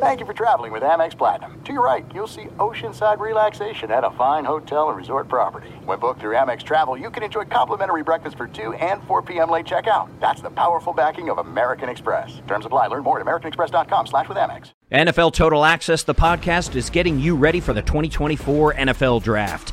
Thank you for traveling with Amex Platinum. To your right, you'll see oceanside relaxation at a fine hotel and resort property. When booked through Amex Travel, you can enjoy complimentary breakfast for 2 and 4 p.m. late checkout. That's the powerful backing of American Express. Terms apply. Learn more at americanexpress.com slash with Amex. NFL Total Access, the podcast, is getting you ready for the 2024 NFL Draft.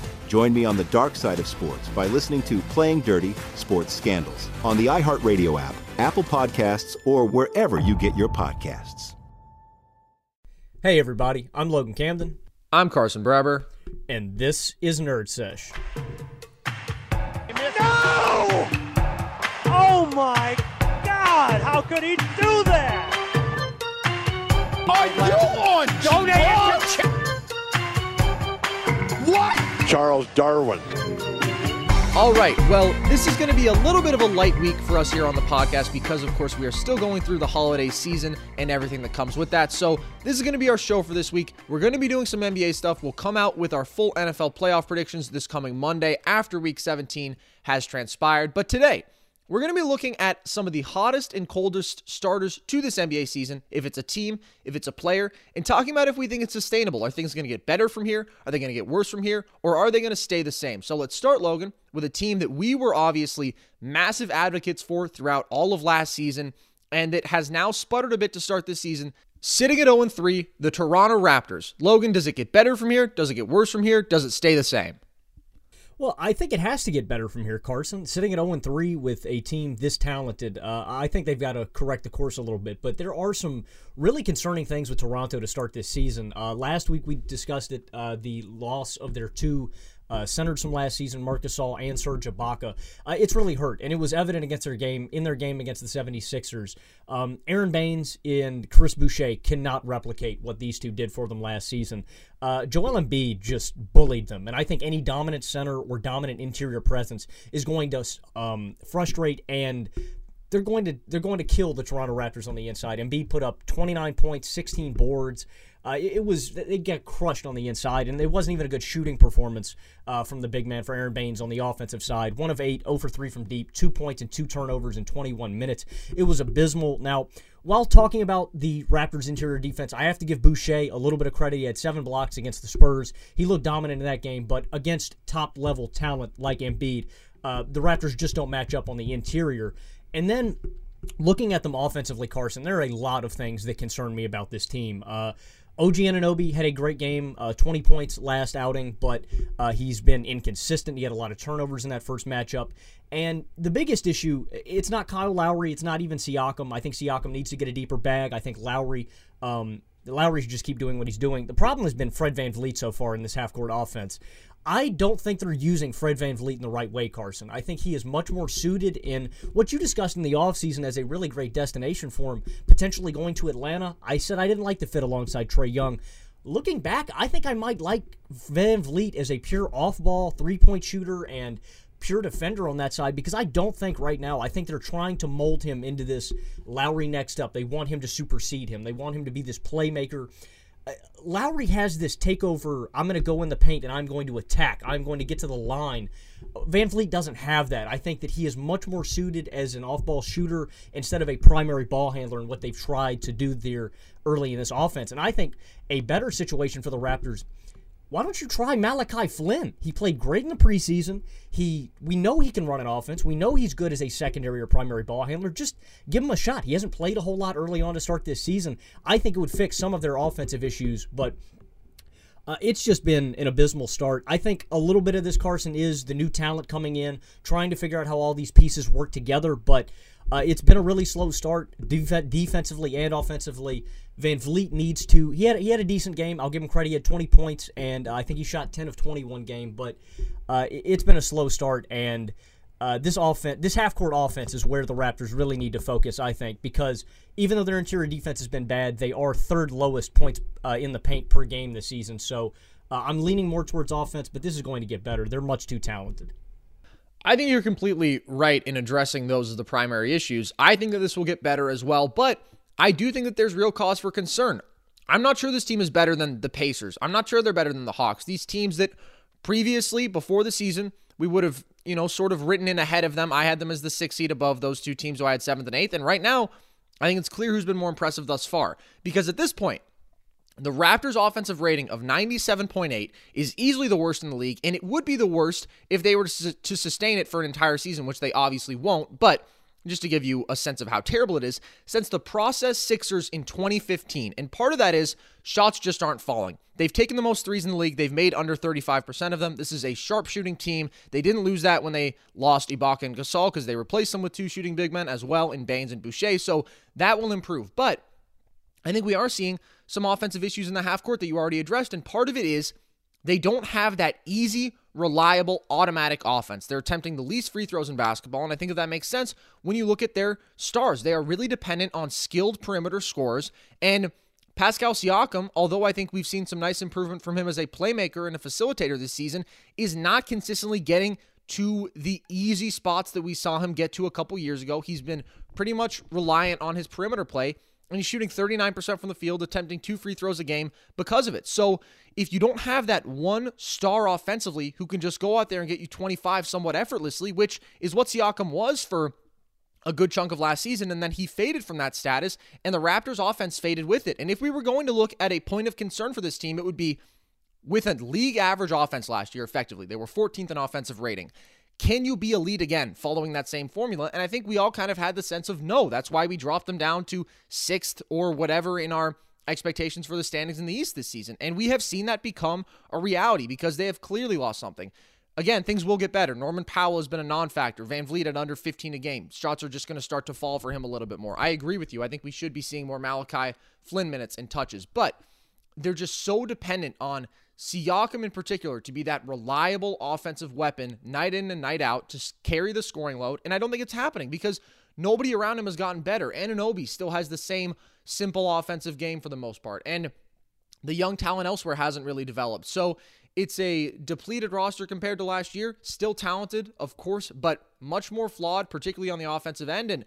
Join me on the dark side of sports by listening to Playing Dirty Sports Scandals on the iHeartRadio app, Apple Podcasts, or wherever you get your podcasts. Hey, everybody, I'm Logan Camden. I'm Carson Brabber. And this is Nerd Sesh. No! Oh my God! How could he do that? Are you on? Don't answer. What? Charles Darwin. All right. Well, this is going to be a little bit of a light week for us here on the podcast because, of course, we are still going through the holiday season and everything that comes with that. So, this is going to be our show for this week. We're going to be doing some NBA stuff. We'll come out with our full NFL playoff predictions this coming Monday after week 17 has transpired. But today, we're going to be looking at some of the hottest and coldest starters to this NBA season, if it's a team, if it's a player, and talking about if we think it's sustainable. Are things going to get better from here? Are they going to get worse from here? Or are they going to stay the same? So let's start, Logan, with a team that we were obviously massive advocates for throughout all of last season, and that has now sputtered a bit to start this season. Sitting at 0 3, the Toronto Raptors. Logan, does it get better from here? Does it get worse from here? Does it stay the same? Well, I think it has to get better from here, Carson. Sitting at 0 3 with a team this talented, uh, I think they've got to correct the course a little bit. But there are some really concerning things with Toronto to start this season. Uh, last week we discussed it, uh, the loss of their two uh, centered from last season, Marc Gasol and Serge Ibaka. Uh, it's really hurt, and it was evident against their game in their game against the 76ers. Um, Aron Baynes and Chris Boucher cannot replicate what these two did for them last season. Uh, Joel Embiid just bullied them, and I think any dominant center or dominant interior presence is going to um, frustrate and they're going to they're going to kill the Toronto Raptors on the inside. Embiid put up 29 points, 16 boards. Uh, it, was they get crushed on the inside, and it wasn't even a good shooting performance uh, from the big man for Aron Baynes on the offensive side. One of eight, 0 for three from deep, two points and two turnovers in 21 minutes. It was abysmal. Now, while talking about the Raptors' interior defense, I have to give Boucher a little bit of credit. He had seven blocks against the Spurs. He looked dominant in that game, but against top level talent like Embiid, uh, the Raptors just don't match up on the interior. And then looking at them offensively, Carson, there are a lot of things that concern me about this team. Uh, OG Anunoby had a great game, uh, 20 points last outing, but uh, he's been inconsistent. He had a lot of turnovers in that first matchup. And the biggest issue, it's not Kyle Lowry, it's not even Siakam. I think Siakam needs to get a deeper bag. I think Lowry, um, Lowry should just keep doing what he's doing. The problem has been Fred Van VanVleet so far in this half court offense. I don't think they're using Fred Van VanVleet in the right way, Carson. I think he is much more suited in what you discussed in the offseason as a really great destination for him, potentially going to Atlanta. I said I didn't like the fit alongside Trae Young. Looking back, I think I might like Van VanVleet as a pure off ball three point shooter and pure defender on that side because I don't think right now, I think they're trying to mold him into this Lowry next up. They want him to supersede him, they want him to be this playmaker Lowry has this takeover. I'm going to go in the paint and I'm going to attack. I'm going to get to the line. VanVleet doesn't have that. I think that he is much more suited as an off ball shooter instead of a primary ball handler in what they've tried to do there early in this offense. And I think a better situation for the Raptors why don't you try Malachi Flynn? He played great in the preseason. He we know he can run an offense. We know he's good as a secondary or primary ball handler. Just give him a shot. He hasn't played a whole lot early on to start this season. I think it would fix some of their offensive issues, but Uh, it's just been an abysmal start. I think a little bit of this, Carson, is the new talent coming in, trying to figure out how all these pieces work together. But uh, it's been a really slow start, def- defensively and offensively. VanVleet needs to. He had he had a decent game. I'll give him credit. He had 20 points, and uh, I think he shot 10 of 21 game. But uh, it's been a slow start, and uh, this offense, this half court offense, is where the Raptors really need to focus. I think because even though their interior defense has been bad, they are third lowest points uh, in the paint per game this season. So uh, I'm leaning more towards offense, but this is going to get better. They're much too talented. I think you're completely right in addressing those as the primary issues. I think that this will get better as well, but I do think that there's real cause for concern. I'm not sure this team is better than the Pacers. I'm not sure they're better than the Hawks. These teams that previously, before the season, we would have, you know, sort of written in ahead of them. I had them as the sixth seed above those two teams, so I had seventh and eighth. And right now, I think it's clear who's been more impressive thus far. Because at this point, the Raptors' offensive rating of 97.8 is easily the worst in the league, and it would be the worst if they were to sustain it for an entire season, which they obviously won't. But just to give you a sense of how terrible it is, since the process Sixers in 2015, and part of that is shots just aren't falling. They've taken the most threes in the league. They've made under 35% of them. This is a sharp shooting team. They didn't lose that when they lost Ibaka and Gasol because they replaced them with two shooting big men as well in Baynes and Boucher. So that will improve. But I think we are seeing some offensive issues in the half court that you already addressed. And part of it is they don't have that easy, reliable, automatic offense. They're attempting the least free throws in basketball. And I think that that makes sense when you look at their stars. They are really dependent on skilled perimeter scorers. And Pascal Siakam, although I think we've seen some nice improvement from him as a playmaker and a facilitator this season, is not consistently getting to the easy spots that we saw him get to a couple years ago. He's been pretty much reliant on his perimeter play and he's shooting 39% from the field, attempting two free throws a game because of it. So if you don't have that one star offensively who can just go out there and get you 25 somewhat effortlessly, which is what Siakam was for a good chunk of last season, and then he faded from that status, and the Raptors offense faded with it. And if we were going to look at a point of concern for this team, it would be with a league average offense last year, effectively. They were 14th in offensive rating. Can you be elite again following that same formula? And I think we all kind of had the sense of no. That's why we dropped them down to sixth or whatever in our expectations for the standings in the East this season. And we have seen that become a reality because they have clearly lost something. Again, things will get better. Norman Powell has been a non factor. VanVleet at under 15 a game. Shots are just going to start to fall for him a little bit more. I agree with you. I think we should be seeing more Malachi Flynn minutes and touches, but they're just so dependent on Siakam in particular to be that reliable offensive weapon night in and night out to carry the scoring load. And I don't think it's happening because nobody around him has gotten better. Anunoby still has the same simple offensive game for the most part. And the young talent elsewhere hasn't really developed. So it's a depleted roster compared to last year. Still talented, of course, but much more flawed, particularly on the offensive end. And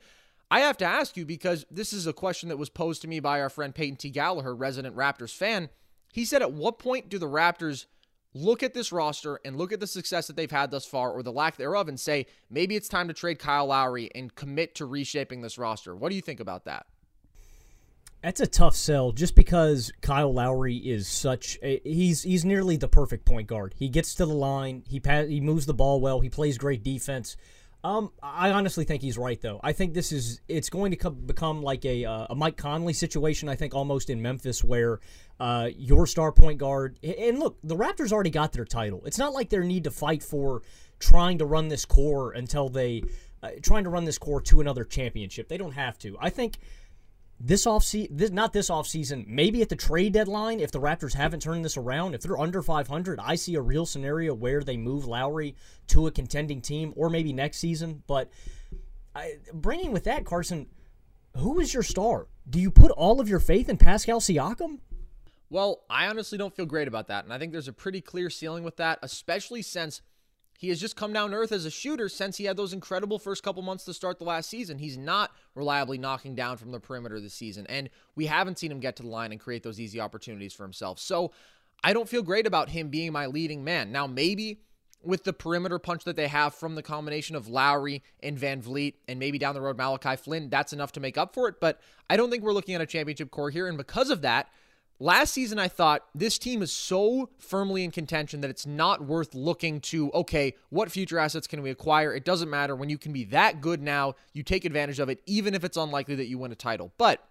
I have to ask you because this is a question that was posed to me by our friend Peyton T. Gallagher, resident Raptors fan. He said, At what point do the Raptors look at this roster and look at the success that they've had thus far or the lack thereof and say, maybe it's time to trade Kyle Lowry and commit to reshaping this roster? What do you think about that? That's a tough sell just because Kyle Lowry is such a, he's he's nearly the perfect point guard. He gets to the line, he pass, he moves the ball well, he plays great defense. Um, I honestly think he's right though. I think this is it's going to come, become like a uh, a Mike Conley situation. I think almost in Memphis where uh, your star point guard and look, the Raptors already got their title. It's not like they need to fight for trying to run this core until they uh, trying to run this core to another championship. They don't have to. I think this off season, this, not this off season, maybe at the trade deadline, if the Raptors haven't turned this around, if they're under 500, I see a real scenario where they move Lowry to a contending team, or maybe next season. But I, bringing with that, Carson, who is your star? Do you put all of your faith in Pascal Siakam? Well, I honestly don't feel great about that, and I think there's a pretty clear ceiling with that, especially since he has just come down to earth as a shooter since he had those incredible first couple months to start the last season. He's not reliably knocking down from the perimeter this season, and we haven't seen him get to the line and create those easy opportunities for himself. So I don't feel great about him being my leading man. Now, maybe with the perimeter punch that they have from the combination of Lowry and VanVleet, and maybe down the road Malachi Flynn, that's enough to make up for it. But I don't think we're looking at a championship core here, and because of that, Last season, I thought this team is so firmly in contention that it's not worth looking to, okay, what future assets can we acquire? It doesn't matter. When you can be that good now, you take advantage of it, even if it's unlikely that you win a title. But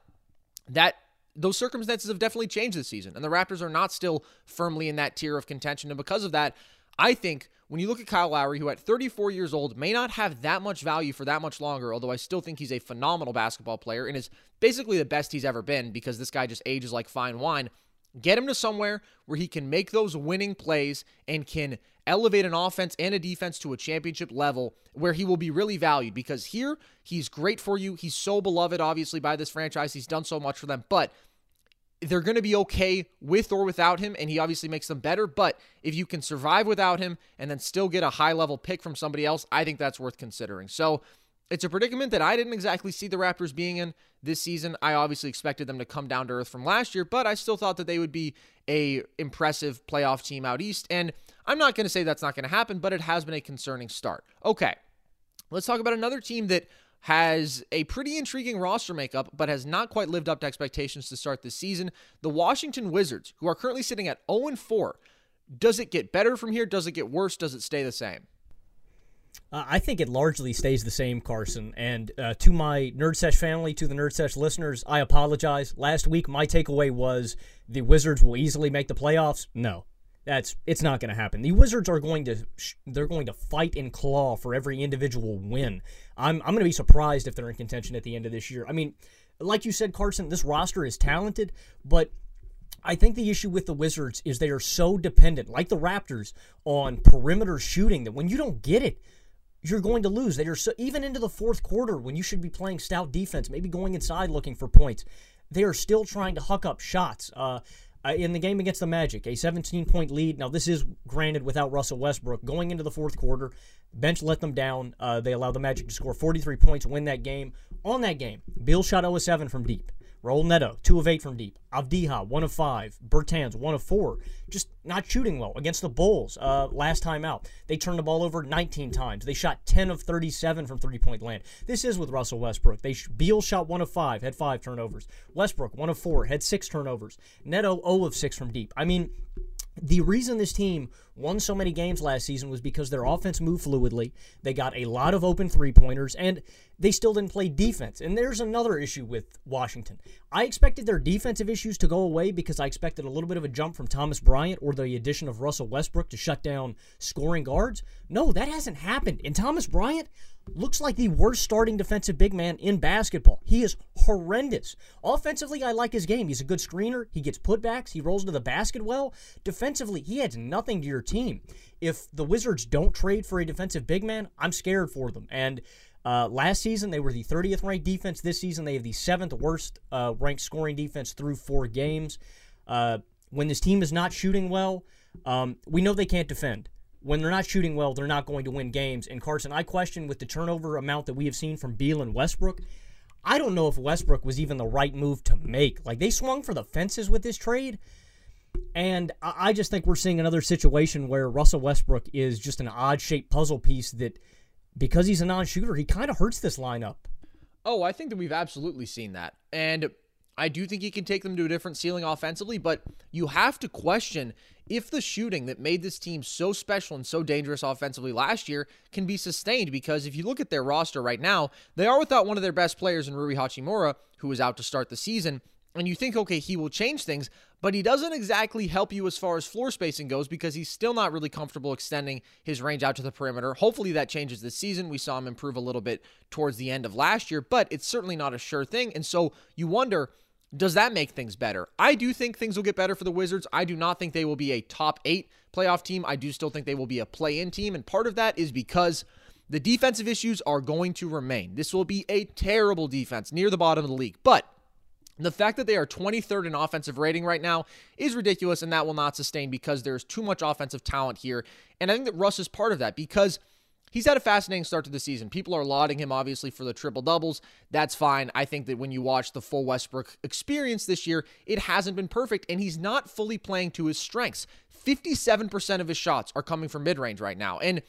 that those circumstances have definitely changed this season, and the Raptors are not still firmly in that tier of contention. And because of that, I think when you look at Kyle Lowry, who at 34 years old may not have that much value for that much longer, although I still think he's a phenomenal basketball player and is basically the best he's ever been because this guy just ages like fine wine. Get him to somewhere where he can make those winning plays and can elevate an offense and a defense to a championship level where he will be really valued because here he's great for you. He's so beloved, obviously, by this franchise. He's done so much for them, but they're going to be okay with or without him, and he obviously makes them better. But if you can survive without him and then still get a high level pick from somebody else, I think that's worth considering. So it's a predicament that I didn't exactly see the Raptors being in this season. I obviously expected them to come down to earth from last year, but I still thought that they would be a impressive playoff team out east. And I'm not going to say that's not going to happen, but it has been a concerning start. Okay, let's talk about another team that has a pretty intriguing roster makeup, but has not quite lived up to expectations to start this season. The Washington Wizards, who are currently sitting at 0 4. Does it get better from here? Does it get worse? Does it stay the same? Uh, I think it largely stays the same, Carson. And uh, to my Nerd Sesh family, to the Nerd Sesh listeners, I apologize. Last week, my takeaway was the Wizards will easily make the playoffs. No, that's it's not going to happen. The Wizards are going to they're going to fight and claw for every individual win. I'm I'm going to be surprised if they're in contention at the end of this year. I mean, like you said, Carson, this roster is talented, but I think the issue with the Wizards is they are so dependent, like the Raptors, on perimeter shooting that when you don't get it, you're going to lose. They are so even into the fourth quarter when you should be playing stout defense, maybe going inside looking for points. They are still trying to huck up shots. Uh, in the game against the Magic, a 17 point lead. Now, this is granted without Russell Westbrook. Going into the fourth quarter, bench let them down. Uh, they allowed the Magic to score 43 points, win that game. On that game, Beal shot 0 7 from deep. Raul Neto, 2 of 8 from deep. Avdija, 1 of 5. Bertans, 1 of 4. Just not shooting well against the Bulls uh, last time out. They turned the ball over 19 times. They shot 10 of 37 from three point land. This is with Russell Westbrook. They Beal shot 1 of 5, had 5 turnovers. Westbrook, 1 of 4, had 6 turnovers. Neto, 0 of 6 from deep. I mean, the reason this team won so many games last season was because their offense moved fluidly. They got a lot of open three pointers, and they still didn't play defense. And there's another issue with Washington. I expected their defensive issues to go away because I expected a little bit of a jump from Thomas Bryant or the addition of Russell Westbrook to shut down scoring guards. No, that hasn't happened. And Thomas Bryant looks like the worst starting defensive big man in basketball. He is horrendous. Offensively, I like his game. He's a good screener. He gets putbacks. He rolls to the basket well. Defensively, he adds nothing to your team. If the Wizards don't trade for a defensive big man, I'm scared for them. And uh, last season, they were the 30th ranked defense. This season, they have the seventh worst uh, ranked scoring defense through four games. Uh, when this team is not shooting well, um, we know they can't defend. When they're not shooting well, they're not going to win games. And Carson, I question with the turnover amount that we have seen from Beal and Westbrook, I don't know if Westbrook was even the right move to make. Like they swung for the fences with this trade. And I just think we're seeing another situation where Russell Westbrook is just an odd shaped puzzle piece that because he's a non-shooter, he kind of hurts this lineup. Oh, I think that we've absolutely seen that. And I do think he can take them to a different ceiling offensively, but you have to question if the shooting that made this team so special and so dangerous offensively last year can be sustained because if you look at their roster right now, they are without one of their best players in Rui Hachimura, who is out to start the season. And you think, okay, he will change things, but he doesn't exactly help you as far as floor spacing goes because he's still not really comfortable extending his range out to the perimeter. Hopefully that changes this season. We saw him improve a little bit towards the end of last year, but it's certainly not a sure thing. And so you wonder, does that make things better? I do think things will get better for the Wizards. I do not think they will be a top eight playoff team. I do still think they will be a play in team. And part of that is because the defensive issues are going to remain. This will be a terrible defense near the bottom of the league. But the fact that they are 23rd in offensive rating right now is ridiculous, and that will not sustain because there's too much offensive talent here. And I think that Russ is part of that because he's had a fascinating start to the season. People are lauding him, obviously, for the triple doubles. That's fine. I think that when you watch the full Westbrook experience this year, it hasn't been perfect, and he's not fully playing to his strengths. 57% of his shots are coming from mid range right now. And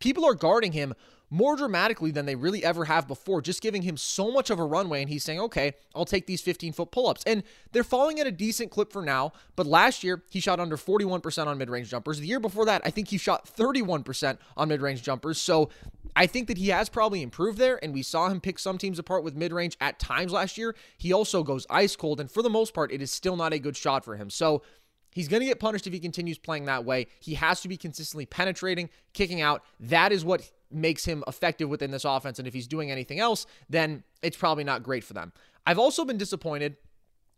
people are guarding him more dramatically than they really ever have before, just giving him so much of a runway. And he's saying, okay, I'll take these 15 foot pull ups. And they're falling at a decent clip for now. But last year, he shot under 41% on mid range jumpers. The year before that, I think he shot 31% on mid range jumpers. So I think that he has probably improved there, and we saw him pick some teams apart with mid range at times last year. He also goes ice cold, and for the most part, it is still not a good shot for him. So he's going to get punished if he continues playing that way. He has to be consistently penetrating, kicking out. That is what makes him effective within this offense. And if he's doing anything else, then it's probably not great for them. I've also been disappointed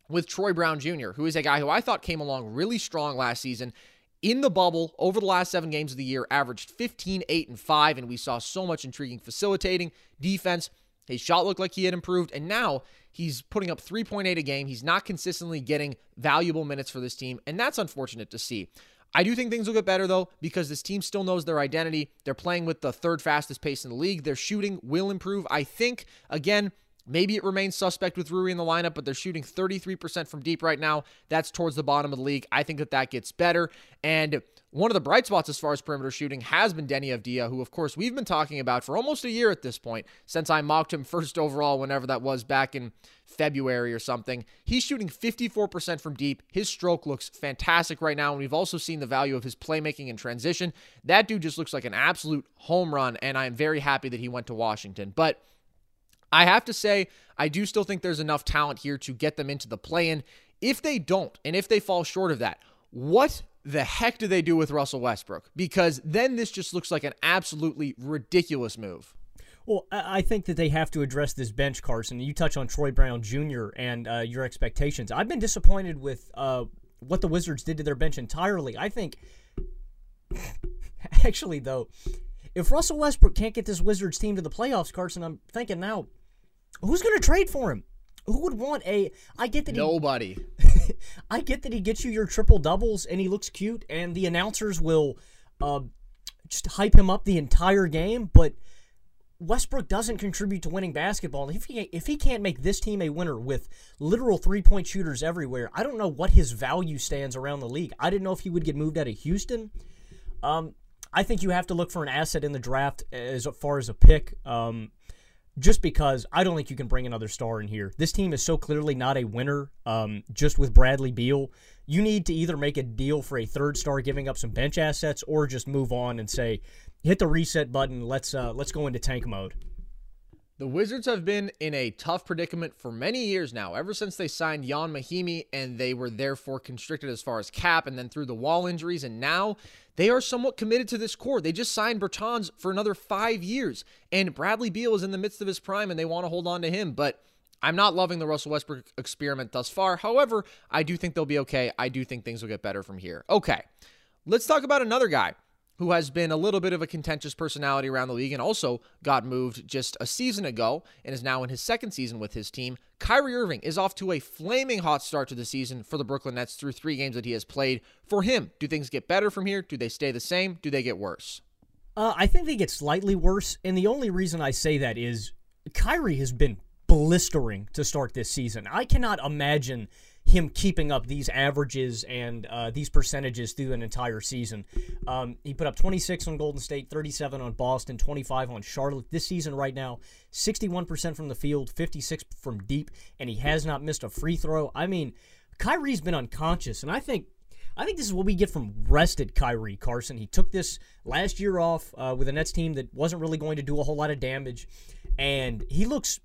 with Troy Brown Jr., who is a guy who I thought came along really strong last season. In the bubble, over the last seven games of the year, averaged 15, 8, and 5, and we saw so much intriguing facilitating, defense. His shot looked like he had improved, and now he's putting up 3.8 a game. He's not consistently getting valuable minutes for this team, and that's unfortunate to see. I do think things will get better though because this team still knows their identity. They're playing with the third fastest pace in the league. Their shooting will improve. I think again, Maybe it remains suspect with Rui in the lineup, but they're shooting 33% from deep right now. That's towards the bottom of the league. I think that that gets better. And one of the bright spots as far as perimeter shooting has been Deni Avdija, who, of course, we've been talking about for almost a year at this point, since I mocked him first overall, whenever that was back in February or something. He's shooting 54% from deep. His stroke looks fantastic right now, and we've also seen the value of his playmaking and transition. That dude just looks like an absolute home run, and I'm very happy that he went to Washington. But I have to say, I do still think there's enough talent here to get them into the play in. If they don't, and if they fall short of that, what the heck do they do with Russell Westbrook? Because then this just looks like an absolutely ridiculous move. Well, I think that they have to address this bench, Carson. You touch on Troy Brown Jr. and uh, your expectations. I've been disappointed with uh, what the Wizards did to their bench entirely. I think, actually, though, if Russell Westbrook can't get this Wizards team to the playoffs, Carson, I'm thinking now, who's going to trade for him? Who would want a? I get that. He, Nobody. I get that he gets you your triple doubles and he looks cute, and the announcers will uh, just hype him up the entire game. But Westbrook doesn't contribute to winning basketball. If he if he can't make this team a winner with literal three point shooters everywhere, I don't know what his value stands around the league. I didn't know if he would get moved out of Houston. Um, I think you have to look for an asset in the draft as far as a pick. Um, just because I don't think you can bring another star in here. This team is so clearly not a winner um, just with Bradley Beal. You need to either make a deal for a third star, giving up some bench assets, or just move on and say, hit the reset button. Let's uh, let's go into tank mode. The Wizards have been in a tough predicament for many years now, ever since they signed Ian Mahinmi and they were therefore constricted as far as cap and then through the wall injuries. And now they are somewhat committed to this core. They just signed Bertans for another five years. And Bradley Beal is in the midst of his prime and they want to hold on to him. But I'm not loving the Russell Westbrook experiment thus far. However, I do think they'll be okay. I do think things will get better from here. Okay, let's talk about another guy who has been a little bit of a contentious personality around the league and also got moved just a season ago and is now in his second season with his team. Kyrie Irving is off to a flaming hot start to the season for the Brooklyn Nets through three games that he has played. For him, do things get better from here? Do they stay the same? Do they get worse? Uh, I think they get slightly worse. And the only reason I say that is Kyrie has been blistering to start this season. I cannot imagine him keeping up these averages and uh, these percentages through an entire season. Um, he put up 26 on Golden State, 37 on Boston, 25 on Charlotte. This season, right now, 61% from the field, 56 from deep, and he has not missed a free throw. I mean, Kyrie's been unconscious, and I think. I think this is what we get from rested Kyrie Carson. He took this last year off uh, with a Nets team that wasn't really going to do a whole lot of damage, and he looks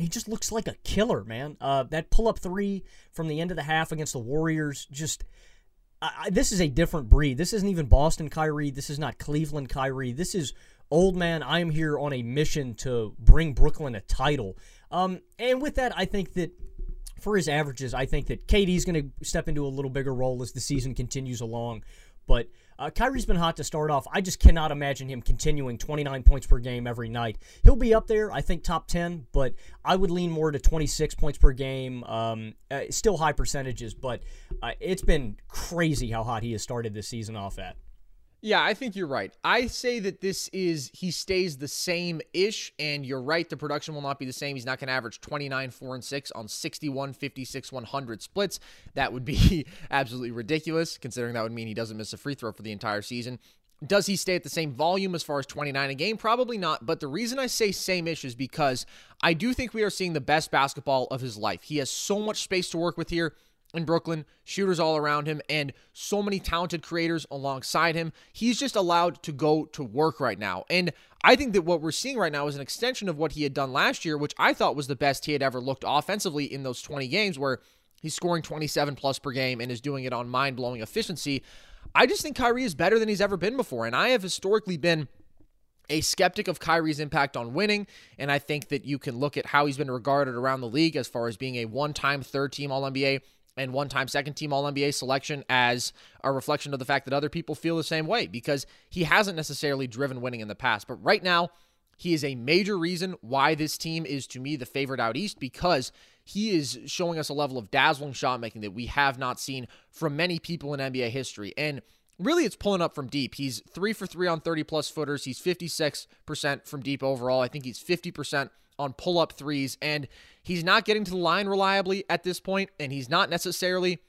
he just looks like a killer, man. Uh, that pull up three from the end of the half against the Warriors, just. I, this is a different breed. This isn't even Boston Kyrie. This is not Cleveland Kyrie. This is old man. I am here on a mission to bring Brooklyn a title. Um, and with that, I think that for his averages, I think that KD's going to step into a little bigger role as the season continues along. But uh, Kyrie's been hot to start off. I just cannot imagine him continuing 29 points per game every night. He'll be up there, I think, top 10, but I would lean more to 26 points per game. Um, uh, still high percentages, but uh, it's been crazy how hot he has started this season off at. Yeah, I think you're right. I say that this is he stays the same ish, and you're right. The production will not be the same. He's not going to average 29, 4, and 6 on 61, 56, 100 splits. That would be absolutely ridiculous, considering that would mean he doesn't miss a free throw for the entire season. Does he stay at the same volume as far as 29 a game? Probably not. But the reason I say same ish is because I do think we are seeing the best basketball of his life. He has so much space to work with here. In Brooklyn, shooters all around him, and so many talented creators alongside him. He's just allowed to go to work right now. And I think that what we're seeing right now is an extension of what he had done last year, which I thought was the best he had ever looked offensively in those 20 games where he's scoring 27 plus per game and is doing it on mind blowing efficiency. I just think Kyrie is better than he's ever been before. And I have historically been a skeptic of Kyrie's impact on winning, and I think that you can look at how he's been regarded around the league as far as being a one time third team All NBA and one time second team All NBA selection as a reflection of the fact that other people feel the same way because he hasn't necessarily driven winning in the past. But right now, he is a major reason why this team is to me the favorite out east because he is showing us a level of dazzling shot making that we have not seen from many people in NBA history. And really it's pulling up from deep. He's three for three on 30 plus footers. He's 56% from deep overall. I think he's 50% on pull up threes. And he's not getting to the line reliably at this point, and he's not necessarily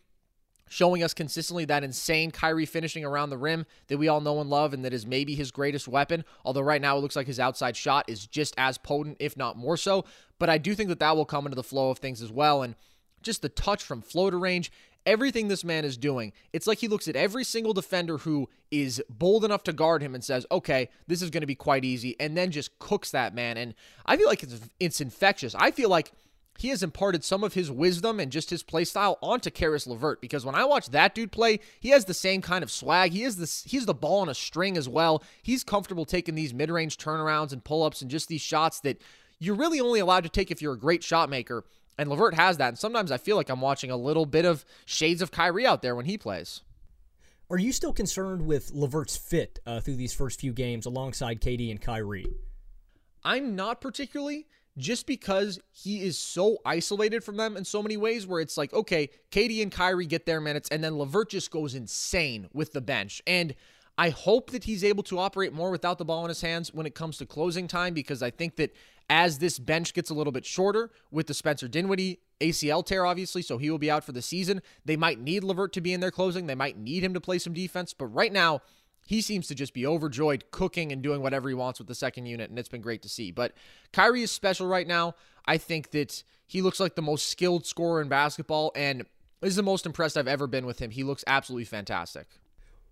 showing us consistently that insane Kyrie finishing around the rim that we all know and love and that is maybe his greatest weapon. Although right now it looks like his outside shot is just as potent, if not more so. But I do think that that will come into the flow of things as well. And just the touch from floater range, everything this man is doing, it's like he looks at every single defender who is bold enough to guard him and says, okay, this is going to be quite easy, and then just cooks that man. And I feel like it's, it's infectious. I feel like he has imparted some of his wisdom and just his play style onto Caris LeVert because when I watch that dude play, he has the same kind of swag. He is this he's the ball on a string as well. He's comfortable taking these mid-range turnarounds and pull-ups and just these shots that you're really only allowed to take if you're a great shot maker. And LeVert has that. And sometimes I feel like I'm watching a little bit of shades of Kyrie out there when he plays. Are you still concerned with LeVert's fit uh, through these first few games alongside KD and Kyrie? I'm not particularly just because he is so isolated from them in so many ways where it's like, okay, KD and Kyrie get their minutes, and then LeVert just goes insane with the bench. And I hope that he's able to operate more without the ball in his hands when it comes to closing time because I think that as this bench gets a little bit shorter with the Spencer Dinwiddie ACL tear, obviously, so he will be out for the season, they might need LeVert to be in their closing. They might need him to play some defense. But right now, he seems to just be overjoyed cooking and doing whatever he wants with the second unit, and it's been great to see. But Kyrie is special right now. I think that he looks like the most skilled scorer in basketball, and is the most impressed I've ever been with him. He looks absolutely fantastic.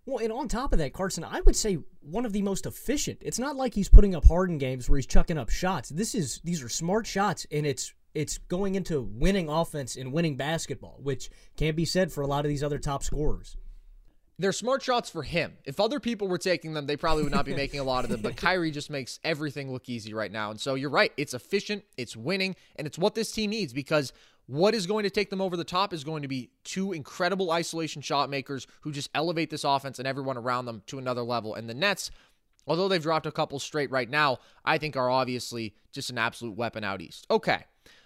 Well, and on top of that, Carson, I would say one of the most efficient. It's not like he's putting up Harden games where he's chucking up shots. This is these are smart shots, and it's it's going into winning offense and winning basketball, which can't be said for a lot of these other top scorers they're smart shots for him. If other people were taking them, they probably would not be making a lot of them. But Kyrie just makes everything look easy right now. And so you're right. It's efficient, it's winning, and it's what this team needs because what is going to take them over the top is going to be two incredible isolation shot makers who just elevate this offense and everyone around them to another level. And the Nets, although they've dropped a couple straight right now, I think are obviously just an absolute weapon out east. Okay,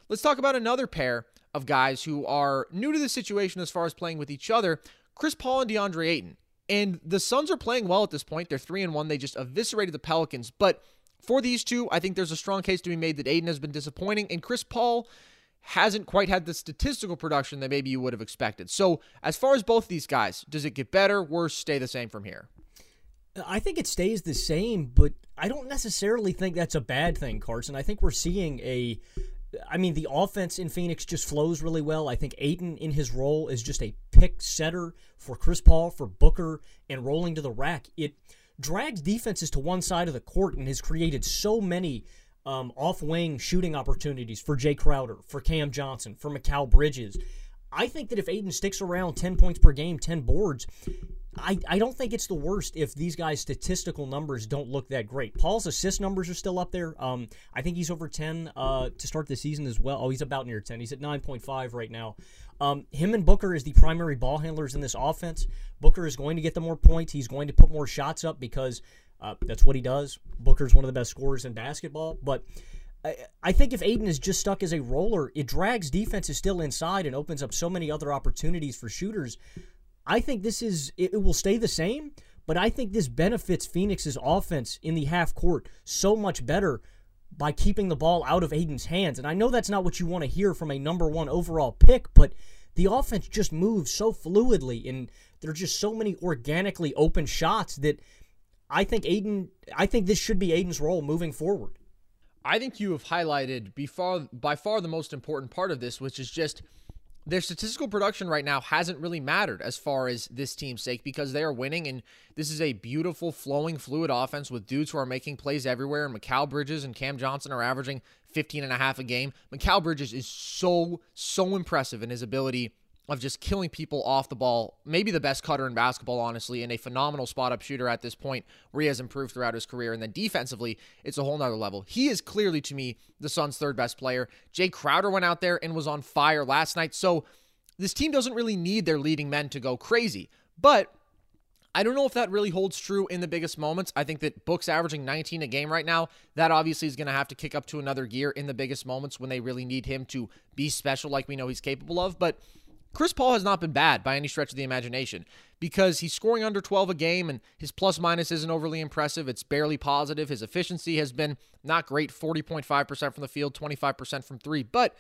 let's talk about another pair of guys who are new to the situation as far as playing with each other, Chris Paul and DeAndre Ayton. And the Suns are playing well at this point. They're 3 and 1. They just eviscerated the Pelicans. But for these two, I think there's a strong case to be made that Ayton has been disappointing and Chris Paul hasn't quite had the statistical production that maybe you would have expected. So, as far as both these guys, does it get better, worse, stay the same from here? I think it stays the same, but I don't necessarily think that's a bad thing, Carson. I think we're seeing a I mean, the offense in Phoenix just flows really well. I think Ayton, in his role is just a pick setter for Chris Paul, for Booker, and rolling to the rack. It drags defenses to one side of the court and has created so many um, off wing shooting opportunities for Jay Crowder, for Cam Johnson, for Mikal Bridges. I think that if Ayton sticks around 10 points per game, 10 boards, I, I don't think it's the worst if these guys' statistical numbers don't look that great. Paul's assist numbers are still up there. Um, I think he's over 10 uh, to start the season as well. Oh, he's about near 10. He's at 9.5 right now. Um, him and Booker is the primary ball handlers in this offense. Booker is going to get the more points. He's going to put more shots up because uh, that's what he does. Booker's one of the best scorers in basketball. But I, I think if Ayton is just stuck as a roller, it drags defenses still inside and opens up so many other opportunities for shooters I think this is it, will stay the same, but I think this benefits Phoenix's offense in the half court so much better by keeping the ball out of Ayton's hands. And I know that's not what you want to hear from a number one overall pick, but the offense just moves so fluidly and there are just so many organically open shots that I think Ayton I think this should be Ayton's role moving forward. I think you have highlighted by far, by far the most important part of this, which is just their statistical production right now hasn't really mattered as far as this team's sake because they are winning and this is a beautiful flowing fluid offense with dudes who are making plays everywhere and Mikal Bridges and Cam Johnson are averaging 15 and a half a game. Mikal Bridges is so so impressive in his ability of just killing people off the ball. Maybe the best cutter in basketball, honestly, and a phenomenal spot up shooter at this point where he has improved throughout his career. And then defensively, it's a whole nother level. He is clearly, to me, the Suns' third best player. Jay Crowder went out there and was on fire last night. So this team doesn't really need their leading men to go crazy. But I don't know if that really holds true in the biggest moments. I think that Book's averaging 19 a game right now. That obviously is going to have to kick up to another gear in the biggest moments when they really need him to be special like we know he's capable of. But Chris Paul has not been bad by any stretch of the imagination because he's scoring under 12 a game and his plus minus isn't overly impressive. It's barely positive. His efficiency has been not great 40.5% from the field, 25% from three, but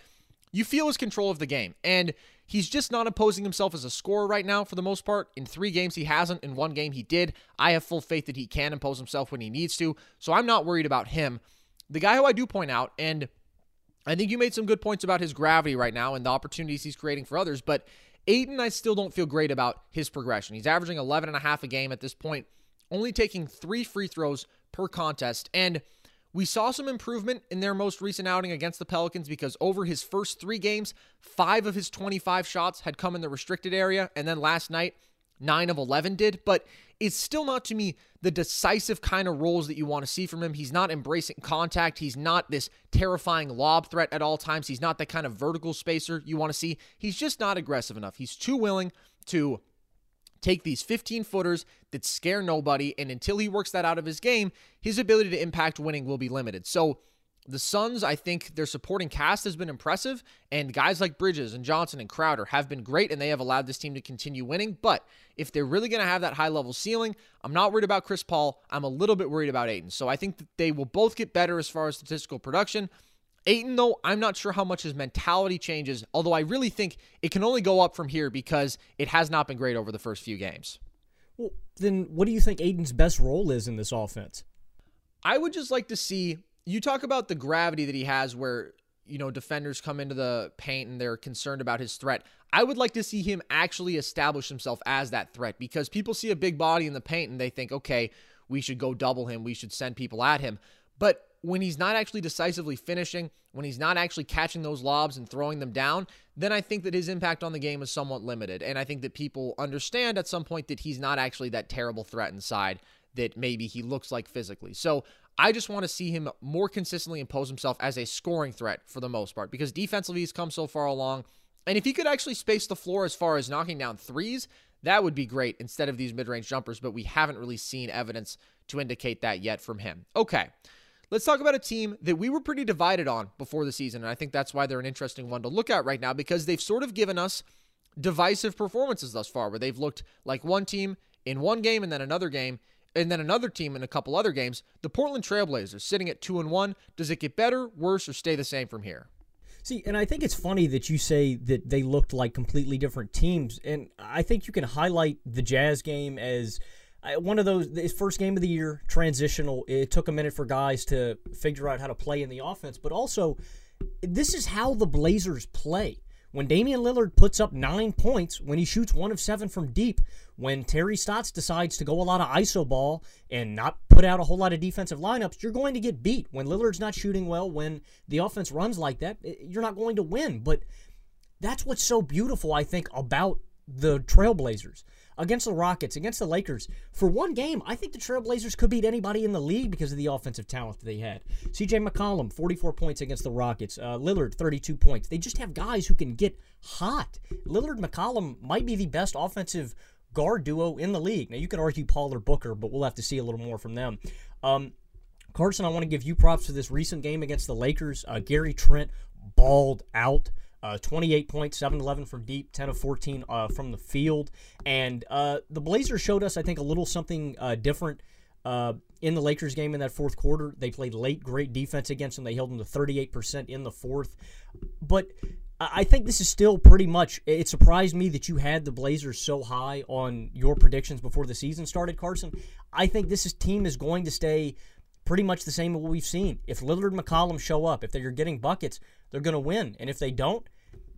you feel his control of the game. And he's just not imposing himself as a scorer right now for the most part. In three games, he hasn't. In one game, he did. I have full faith that he can impose himself when he needs to. So I'm not worried about him. The guy who I do point out, and I think you made some good points about his gravity right now and the opportunities he's creating for others, but Ayton, I still don't feel great about his progression. He's averaging 11 and a half a game at this point, only taking three free throws per contest. And we saw some improvement in their most recent outing against the Pelicans because over his first three games, five of his 25 shots had come in the restricted area. And then last night, nine of 11 did. But it's still not to me the decisive kind of roles that you want to see from him. He's not embracing contact. He's not this terrifying lob threat at all times. He's not the kind of vertical spacer you want to see. He's just not aggressive enough. He's too willing to take these 15 footers that scare nobody. And until he works that out of his game, his ability to impact winning will be limited. So, the Suns, I think their supporting cast has been impressive, and guys like Bridges and Johnson and Crowder have been great, and they have allowed this team to continue winning. But if they're really going to have that high level ceiling, I'm not worried about Chris Paul. I'm a little bit worried about Ayton. So I think that they will both get better as far as statistical production. Ayton, though, I'm not sure how much his mentality changes, although I really think it can only go up from here because it has not been great over the first few games. Well, then what do you think Ayton's best role is in this offense? I would just like to see you talk about the gravity that he has where you know defenders come into the paint and they're concerned about his threat. I would like to see him actually establish himself as that threat because people see a big body in the paint and they think okay we should go double him. We should send people at him. But when he's not actually decisively finishing when he's not actually catching those lobs and throwing them down then i think that his impact on the game is somewhat limited. And i think that people understand at some point that he's not actually that terrible threat inside that maybe he looks like physically. So I just want to see him more consistently impose himself as a scoring threat for the most part because defensively he's come so far along. And if he could actually space the floor as far as knocking down threes, that would be great instead of these mid range jumpers, but we haven't really seen evidence to indicate that yet from him. Okay. Let's talk about a team that we were pretty divided on before the season. And I think that's why they're an interesting one to look at right now because they've sort of given us divisive performances thus far, where they've looked like one team in one game and then another game and then another team in a couple other games, the Portland Trailblazers, sitting at two and one. Does it get better, worse, or stay the same from here? See, and I think it's funny that you say that they looked like completely different teams, and I think you can highlight the Jazz game as uh, one of those his first game of the year transitional. It took a minute for guys to figure out how to play in the offense, but also this is how the Blazers play. When Damian Lillard puts up nine points, when he shoots one of seven from deep, when Terry Stotts decides to go a lot of ISO ball and not put out a whole lot of defensive lineups, you're going to get beat. When Lillard's not shooting well, when the offense runs like that, eh, you're not going to win. But that's what's so beautiful, I think, about the Trailblazers against the Rockets, against the Lakers. For one game, I think the Trailblazers could beat anybody in the league because of the offensive talent that they had. CJ McCollum, 44 points against the Rockets. Uh, Lillard, 32 points. They just have guys who can get hot. Lillard McCollum might be the best offensive guard duo in the league. Now, you can argue Paul or Booker, but we'll have to see a little more from them. Um, Carson, I want to give you props for this recent game against the Lakers. Uh, Gary Trent balled out. Uh, 28 points, 7 11 from deep, 10 of 14 uh, from the field. And uh, the Blazers showed us, I think, a little something uh, different uh, in the Lakers game in that fourth quarter. They played late, great defense against them. They held them to 38% in the fourth. But I think this is still pretty much. It surprised me that you had the Blazers so high on your predictions before the season started, Carson. I think this is, team is going to stay pretty much the same as what we've seen. If Lillard and McCollum show up, if they're getting buckets, they're going to win. And if they don't,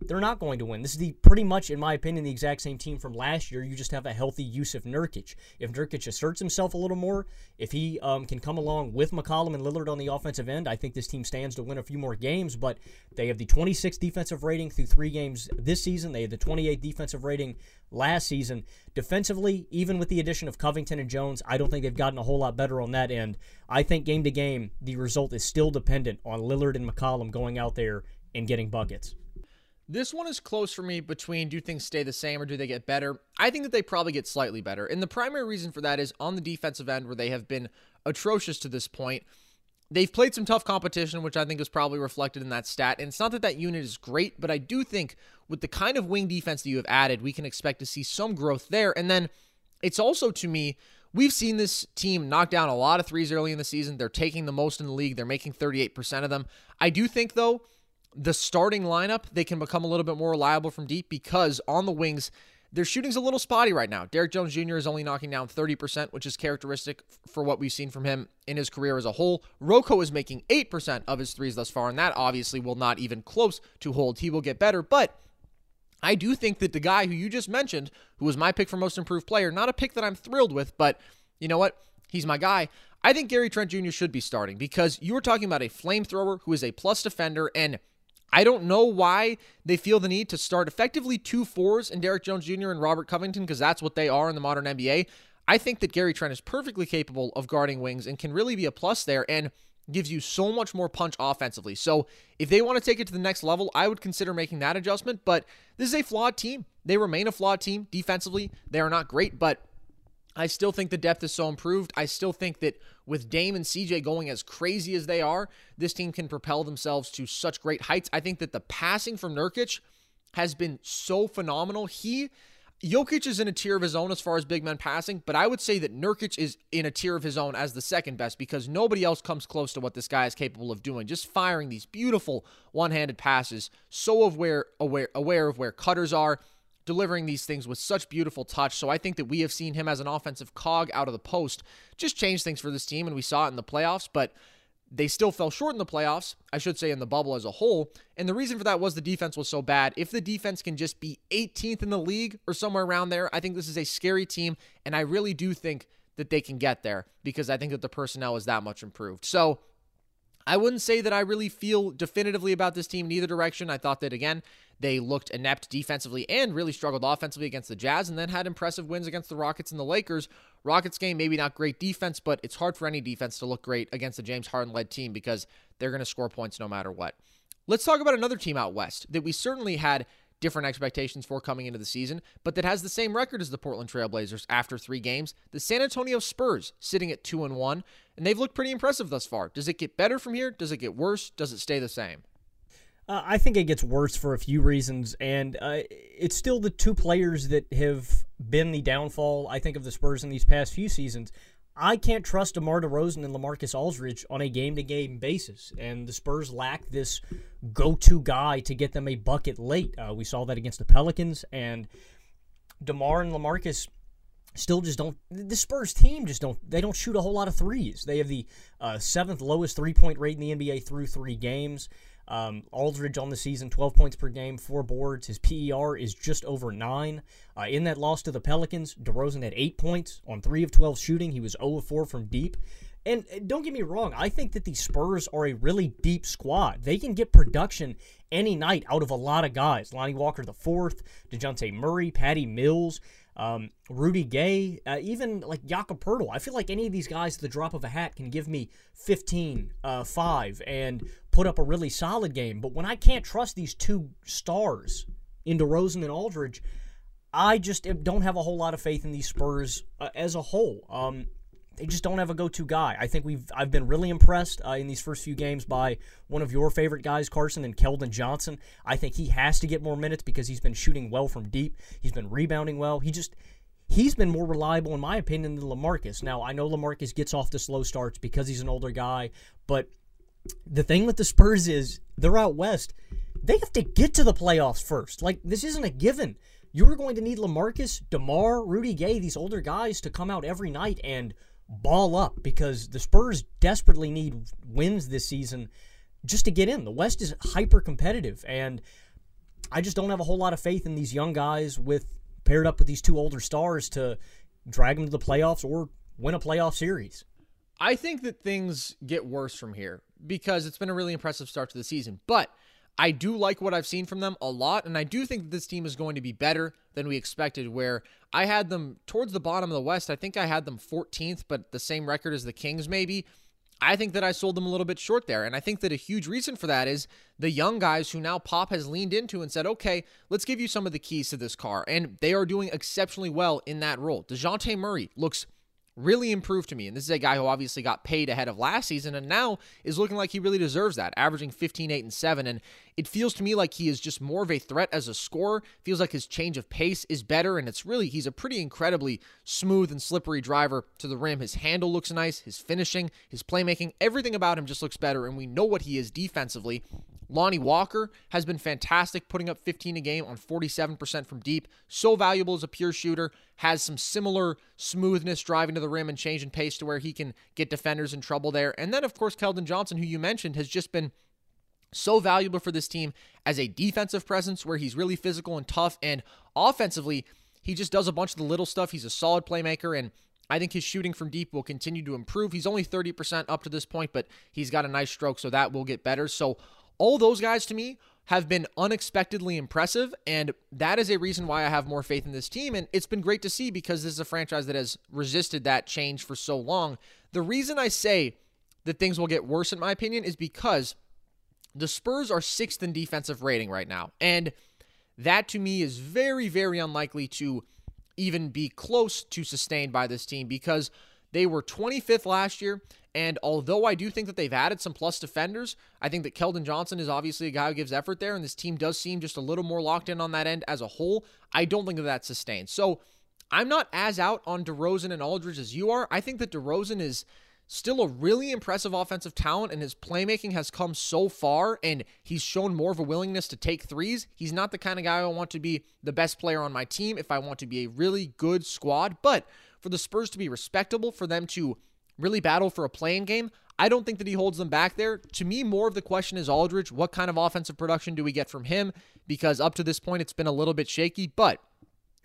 they're not going to win. This is the pretty much, in my opinion, the exact same team from last year. You just have a healthy Jusuf Nurkic. If Nurkic asserts himself a little more, if he um, can come along with McCollum and Lillard on the offensive end, I think this team stands to win a few more games. But they have the 26th defensive rating through three games this season. They had the 28th defensive rating last season. Defensively, even with the addition of Covington and Jones, I don't think they've gotten a whole lot better on that end. I think game to game, the result is still dependent on Lillard and McCollum going out there and getting buckets. This one is close for me between do things stay the same or do they get better? I think that they probably get slightly better. And the primary reason for that is on the defensive end where they have been atrocious to this point. They've played some tough competition, which I think is probably reflected in that stat. And it's not that that unit is great, but I do think with the kind of wing defense that you have added, we can expect to see some growth there. And then it's also to me, we've seen this team knock down a lot of threes early in the season. They're taking the most in the league, they're making 38% of them. I do think, though, the starting lineup, they can become a little bit more reliable from deep because on the wings, their shooting's a little spotty right now. Derrick Jones Jr. is only knocking down 30%, which is characteristic for what we've seen from him in his career as a whole. Rocco is making 8% of his threes thus far, and that obviously will not even close to hold. He will get better, but I do think that the guy who you just mentioned, who was my pick for most improved player, not a pick that I'm thrilled with, but you know what? He's my guy. I think Gary Trent Jr. should be starting because you were talking about a flamethrower who is a plus defender and I don't know why they feel the need to start effectively two fours in Derrick Jones Jr. and Robert Covington because that's what they are in the modern NBA. I think that Gary Trent is perfectly capable of guarding wings and can really be a plus there and gives you so much more punch offensively. So if they want to take it to the next level, I would consider making that adjustment. But this is a flawed team. They remain a flawed team defensively. They are not great, but I still think the depth is so improved. I still think that with Dame and CJ going as crazy as they are, this team can propel themselves to such great heights. I think that the passing from Nurkic has been so phenomenal. He Jokic is in a tier of his own as far as big men passing, but I would say that Nurkic is in a tier of his own as the second best because nobody else comes close to what this guy is capable of doing. Just firing these beautiful one-handed passes, so aware aware aware of where cutters are, delivering these things with such beautiful touch. So I think that we have seen him as an offensive cog out of the post just change things for this team, and we saw it in the playoffs, but they still fell short in the playoffs, I should say in the bubble as a whole. And the reason for that was the defense was so bad. If the defense can just be 18th in the league or somewhere around there, I think this is a scary team. And I really do think that they can get there because I think that the personnel is that much improved. So I wouldn't say that I really feel definitively about this team in either direction. I thought that, again, they looked inept defensively and really struggled offensively against the Jazz and then had impressive wins against the Rockets and the Lakers. Rockets game, maybe not great defense, but it's hard for any defense to look great against a James Harden led team because they're going to score points no matter what. Let's talk about another team out west that we certainly had different expectations for coming into the season, but that has the same record as the Portland Trailblazers after three games. The San Antonio Spurs sitting at two and one, and they've looked pretty impressive thus far. Does it get better from here? Does it get worse? Does it stay the same? Uh, I think it gets worse for a few reasons, and uh, it's still the two players that have been the downfall. I think of the Spurs in these past few seasons. I can't trust DeMar DeRozan and LaMarcus Aldridge on a game-to-game basis, and the Spurs lack this go-to guy to get them a bucket late. Uh, we saw that against the Pelicans, and DeMar and LaMarcus still just don't. The Spurs team just don't. They don't shoot a whole lot of threes. They have the uh, seventh lowest three-point rate in the NBA through three games. Um, Aldridge on the season, 12 points per game, four boards. His PER is just over nine. Uh, in that loss to the Pelicans, DeRozan had eight points on three of 12 shooting. He was 0 of 4 from deep. And uh, don't get me wrong, I think that the Spurs are a really deep squad. They can get production any night out of a lot of guys. Lonnie Walker the fourth, DeJounte Murray, Patty Mills. Um, Rudy Gay, uh, even like Jakob Poeltl. I feel like any of these guys the drop of a hat can give me 15, uh, 5, and put up a really solid game. But when I can't trust these two stars in DeRozan and Aldridge, I just don't have a whole lot of faith in these Spurs uh, as a whole. Um, they just don't have a go-to guy. I think we've I've been really impressed uh, in these first few games by one of your favorite guys, Carson and Keldon Johnson. I think he has to get more minutes because he's been shooting well from deep. He's been rebounding well. He just he's been more reliable in my opinion than LaMarcus. Now I know LaMarcus gets off to slow starts because he's an older guy, but the thing with the Spurs is they're out west. They have to get to the playoffs first. Like this isn't a given. You're going to need LaMarcus, DeMar, Rudy Gay, these older guys to come out every night and ball up because the Spurs desperately need wins this season just to get in. The West is hyper competitive and I just don't have a whole lot of faith in these young guys with paired up with these two older stars to drag them to the playoffs or win a playoff series. I think that things get worse from here because it's been a really impressive start to the season. But I do like what I've seen from them a lot, and I do think that this team is going to be better than we expected. Where I had them towards the bottom of the West, I think I had them 14th, but the same record as the Kings, maybe. I think that I sold them a little bit short there. And I think that a huge reason for that is the young guys who now Pop has leaned into and said, okay, let's give you some of the keys to this car. And they are doing exceptionally well in that role. DeJounte Murray looks really improved to me. And this is a guy who obviously got paid ahead of last season and now is looking like he really deserves that, averaging 15, 8, and 7. And it feels to me like he is just more of a threat as a scorer. Feels like his change of pace is better. And it's really, he's a pretty incredibly smooth and slippery driver to the rim. His handle looks nice, his finishing, his playmaking, everything about him just looks better. And we know what he is defensively. Lonnie Walker has been fantastic, putting up 15 a game on 47% from deep. So valuable as a pure shooter, has some similar smoothness driving to the rim and changing pace to where he can get defenders in trouble there. And then, of course, Keldon Johnson, who you mentioned, has just been so valuable for this team as a defensive presence where he's really physical and tough. And offensively, he just does a bunch of the little stuff. He's a solid playmaker and I think his shooting from deep will continue to improve. He's only 30% up to this point, but he's got a nice stroke, so that will get better. So all those guys to me have been unexpectedly impressive, and that is a reason why I have more faith in this team. And it's been great to see because this is a franchise that has resisted that change for so long. The reason I say that things will get worse, in my opinion, is because the Spurs are sixth in defensive rating right now. And that to me is very, very unlikely to even be close to sustained by this team because they were 25th last year. And although I do think that they've added some plus defenders, I think that Keldon Johnson is obviously a guy who gives effort there, and this team does seem just a little more locked in on that end as a whole. I don't think that that's sustained. So I'm not as out on DeRozan and Aldridge as you are. I think that DeRozan is still a really impressive offensive talent, and his playmaking has come so far, and he's shown more of a willingness to take threes. He's not the kind of guy I want to be the best player on my team if I want to be a really good squad, but for the Spurs to be respectable, for them to really battle for a playing game. I don't think that he holds them back there. To me, more of the question is Aldridge. What kind of offensive production do we get from him? Because up to this point, it's been a little bit shaky. But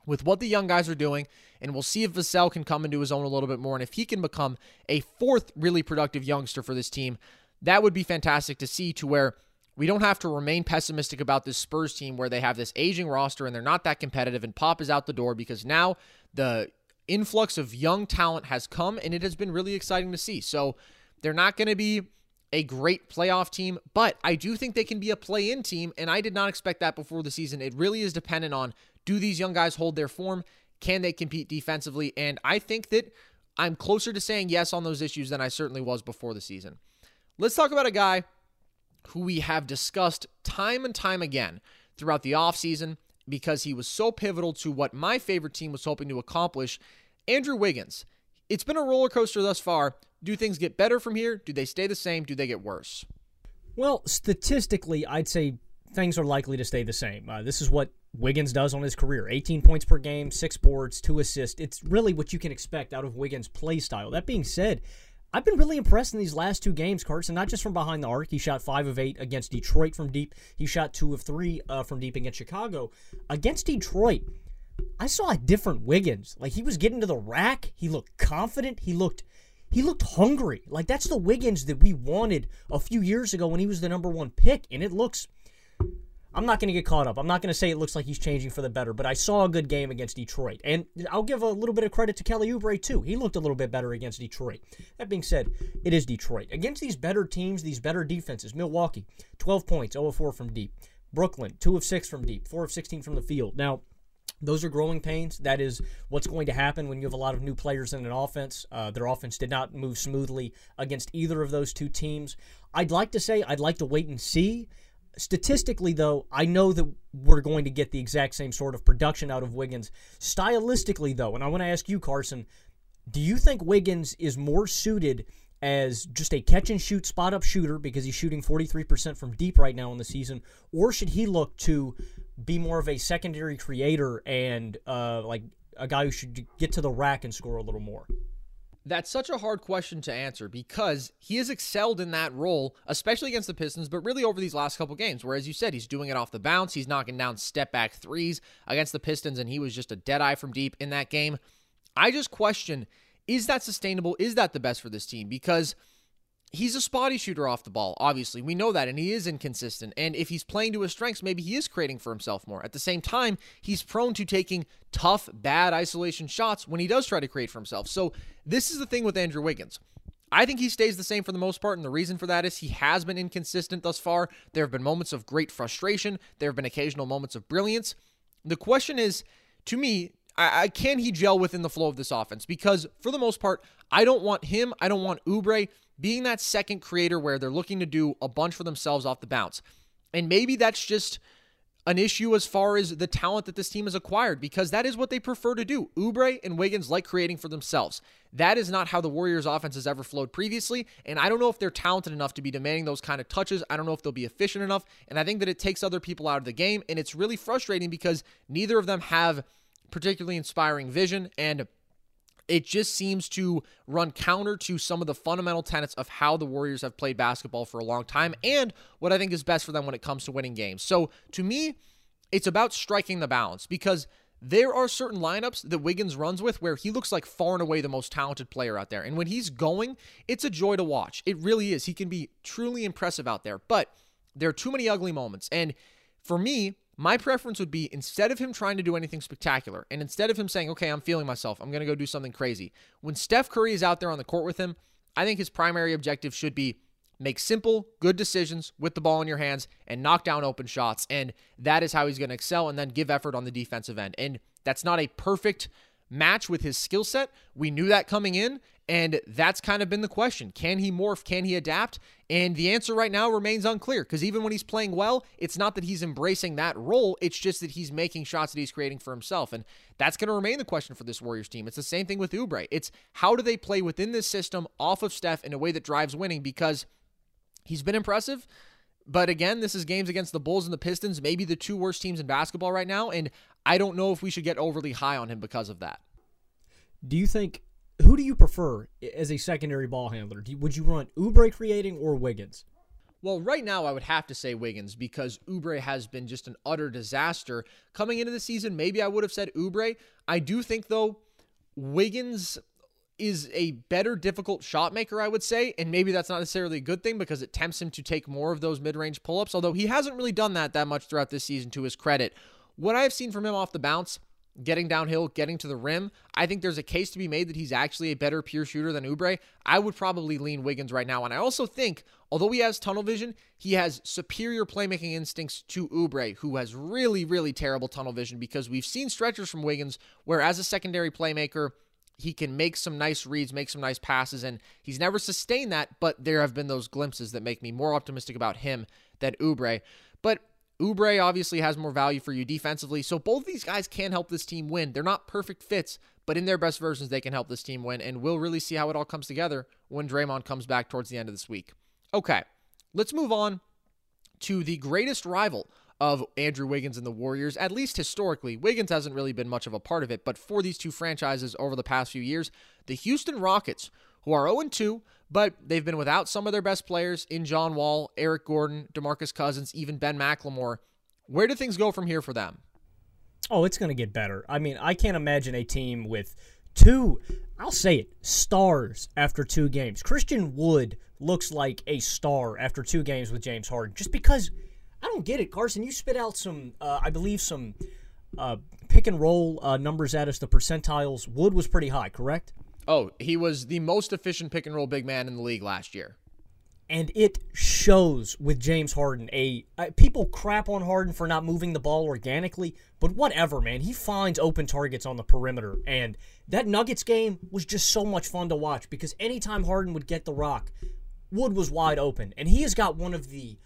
with what the young guys are doing, and we'll see if Vassell can come into his own a little bit more, and if he can become a fourth really productive youngster for this team, that would be fantastic to see. To where we don't have to remain pessimistic about this Spurs team, where they have this aging roster and they're not that competitive, and Pop is out the door because now the influx of young talent has come, and it has been really exciting to see. So they're not going to be a great playoff team, but I do think they can be a play in team, and I did not expect that before the season. It really is dependent on do these young guys hold their form? Can they compete defensively? And I think that I'm closer to saying yes on those issues than I certainly was before the season. Let's talk about a guy who we have discussed time and time again throughout the offseason because he was so pivotal to what my favorite team was hoping to accomplish Andrew Wiggins. It's been a roller coaster thus far. Do things get better from here? Do they stay the same? Do they get worse? Well, statistically, I'd say things are likely to stay the same. Uh, this is what Wiggins does on his career 18 points per game, six boards, two assists. It's really what you can expect out of Wiggins' play style. That being said, I've been really impressed in these last two games, Carson, not just from behind the arc. He shot 5 of 8 against Detroit from deep. He shot 2 of 3 uh, from deep against Chicago. Against Detroit, I saw a different Wiggins. Like he was getting to the rack. He looked confident. He looked he looked hungry. Like that's the Wiggins that we wanted a few years ago when he was the number 1 pick and it looks I'm not going to get caught up. I'm not going to say it looks like he's changing for the better, but I saw a good game against Detroit. And I'll give a little bit of credit to Kelly Oubre, too. He looked a little bit better against Detroit. That being said, it is Detroit. Against these better teams, these better defenses, Milwaukee, 12 points, 0 of 4 from deep. Brooklyn, 2 of 6 from deep, 4 of 16 from the field. Now, those are growing pains. That is what's going to happen when you have a lot of new players in an offense. Uh, their offense did not move smoothly against either of those two teams. I'd like to say I'd like to wait and see statistically, though, I know that we're going to get the exact same sort of production out of Wiggins. Stylistically, though, and I want to ask you, Carson, do you think Wiggins is more suited as just a catch and shoot spot up shooter because he's shooting 43% from deep right now in the season, or should he look to be more of a secondary creator and uh, like a guy who should get to the rack and score a little more? That's such a hard question to answer because he has excelled in that role, especially against the Pistons, but really over these last couple games. Where, as you said, he's doing it off the bounce. He's knocking down step back threes against the Pistons, and he was just a dead eye from deep in that game. I just question is that sustainable? Is that the best for this team? Because he's a spotty shooter off the ball, obviously. We know that, and he is inconsistent. And if he's playing to his strengths, maybe he is creating for himself more. At the same time, he's prone to taking tough, bad isolation shots when he does try to create for himself. So, this is the thing with Andrew Wiggins. I think he stays the same for the most part, and the reason for that is he has been inconsistent thus far. There have been moments of great frustration, there have been occasional moments of brilliance. The question is, to me, I, I, can he gel within the flow of this offense? Because for the most part, I don't want him, I don't want Oubre being that second creator where they're looking to do a bunch for themselves off the bounce. And maybe that's just an issue as far as the talent that this team has acquired because that is what they prefer to do. Oubre and Wiggins like creating for themselves. That is not how the Warriors offense has ever flowed previously, and I don't know if they're talented enough to be demanding those kind of touches. I don't know if they'll be efficient enough, and I think that it takes other people out of the game and it's really frustrating because neither of them have particularly inspiring vision and it just seems to run counter to some of the fundamental tenets of how the Warriors have played basketball for a long time and what I think is best for them when it comes to winning games. So to me, it's about striking the balance because there are certain lineups that Wiggins runs with where he looks like far and away the most talented player out there. And when he's going, it's a joy to watch. It really is. He can be truly impressive out there, but there are too many ugly moments. And for me, my preference would be instead of him trying to do anything spectacular and instead of him saying, okay, I'm feeling myself, I'm going to go do something crazy, when Steph Curry is out there on the court with him, I think his primary objective should be make simple, good decisions with the ball in your hands and knock down open shots. And that is how he's going to excel and then give effort on the defensive end. And that's not a perfect match with his skill set. We knew that coming in, and that's kind of been the question. Can he morph? Can he adapt? And the answer right now remains unclear because even when he's playing well, it's not that he's embracing that role. It's just that he's making shots that he's creating for himself. And that's going to remain the question for this Warriors team. It's the same thing with Oubre. It's how do they play within this system off of Steph in a way that drives winning because he's been impressive. But again, this is games against the Bulls and the Pistons, maybe the two worst teams in basketball right now. And I don't know if we should get overly high on him because of that. Do you think who do you prefer as a secondary ball handler? You, would you run Oubre creating or Wiggins? Well, right now I would have to say Wiggins because Oubre has been just an utter disaster coming into the season. Maybe I would have said Oubre. I do think though Wiggins is a better difficult shot maker, I would say, and maybe that's not necessarily a good thing because it tempts him to take more of those mid-range pull-ups, although he hasn't really done that that much throughout this season to his credit. What I've seen from him off the bounce, getting downhill, getting to the rim. I think there's a case to be made that he's actually a better pure shooter than Oubre. I would probably lean Wiggins right now. And I also think, although he has tunnel vision, he has superior playmaking instincts to Oubre, who has really, really terrible tunnel vision because we've seen stretchers from Wiggins where, as a secondary playmaker, he can make some nice reads, make some nice passes, and he's never sustained that, but there have been those glimpses that make me more optimistic about him than Oubre. But Oubre obviously has more value for you defensively, so both these guys can help this team win. They're not perfect fits, but in their best versions, they can help this team win, and we'll really see how it all comes together when Draymond comes back towards the end of this week. Okay, let's move on to the greatest rival of Andrew Wiggins and the Warriors, at least historically. Wiggins hasn't really been much of a part of it, but for these two franchises over the past few years, the Houston Rockets, who are 0 2, but they've been without some of their best players in John Wall, Eric Gordon, DeMarcus Cousins, even Ben McLemore. Where do things go from here for them? Oh, it's going to get better. I mean, I can't imagine a team with two, I'll say it, stars after two games. Christian Wood looks like a star after two games with James Harden just because I don't get it. Carson, you spit out some, uh, I believe, some uh, pick and roll uh, numbers at us, the percentiles. Wood was pretty high, correct? Oh, he was the most efficient pick and roll big man in the league last year. And it shows with James Harden. A uh, people crap on Harden for not moving the ball organically, but whatever, man. He finds open targets on the perimeter, and that Nuggets game was just so much fun to watch because anytime Harden would get the rock, Wood was wide open, and he has got one of the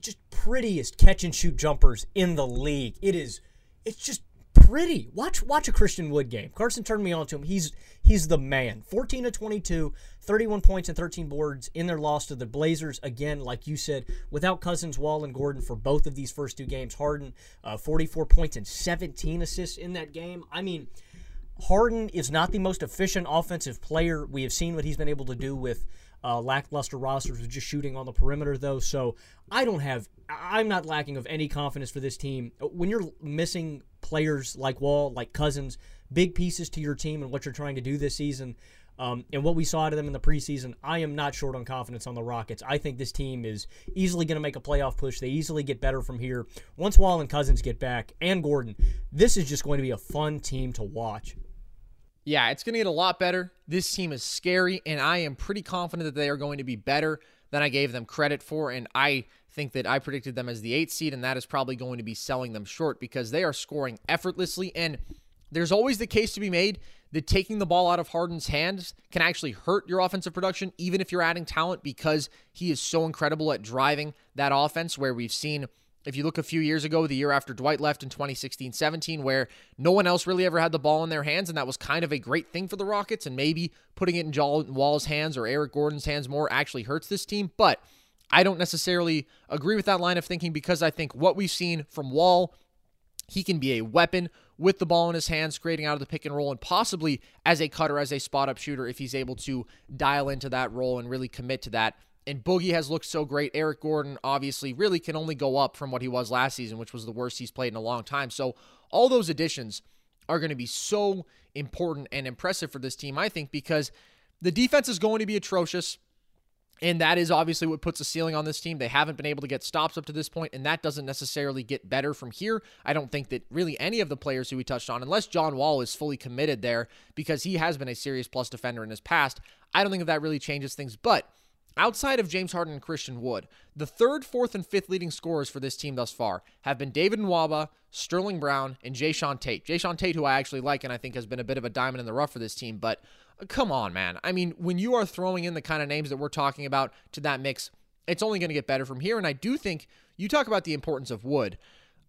just prettiest catch and shoot jumpers in the league. It is, it's just pretty. Watch watch a Christian Wood game. Carson turned me on to him. He's he's the man. 14 to 22, 31 points and 13 boards in their loss to the Blazers. Again, like you said, without Cousins, Wall, and Gordon for both of these first two games. Harden, uh, 44 points and 17 assists in that game. I mean, Harden is not the most efficient offensive player. We have seen what he's been able to do with uh, lackluster rosters with just shooting on the perimeter, though. So I don't have, I'm not lacking of any confidence for this team. When you're missing players like Wall, like Cousins, big pieces to your team and what you're trying to do this season, um, and what we saw out of them in the preseason, I am not short on confidence on the Rockets. I think this team is easily going to make a playoff push. They easily get better from here. Once Wall and Cousins get back, and Gordon, this is just going to be a fun team to watch. Yeah, it's going to get a lot better. This team is scary, and I am pretty confident that they are going to be better than I gave them credit for. And I think that I predicted them as the eighth seed, and that is probably going to be selling them short because they are scoring effortlessly. And there's always the case to be made that taking the ball out of Harden's hands can actually hurt your offensive production, even if you're adding talent, because he is so incredible at driving that offense. Where we've seen, if you look a few years ago, the year after Dwight left in 2016 17, where no one else really ever had the ball in their hands, and that was kind of a great thing for the Rockets, and maybe putting it in Wall's hands or Eric Gordon's hands more actually hurts this team. But I don't necessarily agree with that line of thinking because I think what we've seen from Wall, he can be a weapon with the ball in his hands, creating out of the pick and roll, and possibly as a cutter, as a spot up shooter, if he's able to dial into that role and really commit to that. And Boogie has looked so great. Eric Gordon obviously really can only go up from what he was last season, which was the worst he's played in a long time. So all those additions are going to be so important and impressive for this team, I think, because the defense is going to be atrocious. And that is obviously what puts a ceiling on this team. They haven't been able to get stops up to this point, and that doesn't necessarily get better from here. I don't think that really any of the players who we touched on, unless John Wall is fully committed there because he has been a serious plus defender in his past, I don't think that, really changes things. But outside of James Harden and Christian Wood, the third, fourth, and fifth leading scorers for this team thus far have been David Nwaba, Sterling Brown, and Jae'Sean Tate. Jae'Sean Tate, who I actually like and I think has been a bit of a diamond in the rough for this team, but uh, come on, man. I mean, when you are throwing in the kind of names that we're talking about to that mix, it's only going to get better from here. And I do think you talk about the importance of Wood.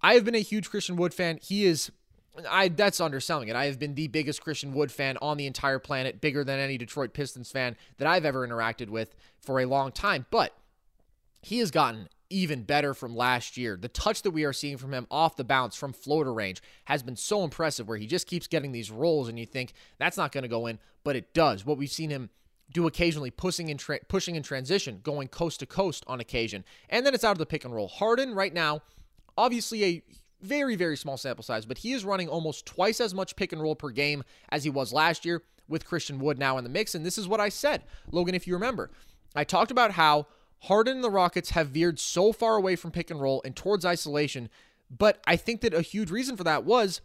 I have been a huge Christian Wood fan. He is I that's underselling it. I have been the biggest Christian Wood fan on the entire planet, bigger than any Detroit Pistons fan that I've ever interacted with for a long time. But he has gotten even better from last year. The touch that we are seeing from him off the bounce from floater range has been so impressive where he just keeps getting these rolls and you think that's not going to go in, but it does. What we've seen him do occasionally pushing in tra- pushing in transition, going coast to coast on occasion. And then it's out of the pick and roll. Harden right now, obviously a very very small sample size, but he is running almost twice as much pick and roll per game as he was last year with Christian Wood now in the mix and this is what I said. Logan, if you remember, I talked about how Harden and the Rockets have veered so far away from pick and roll and towards isolation. But I think that a huge reason for that was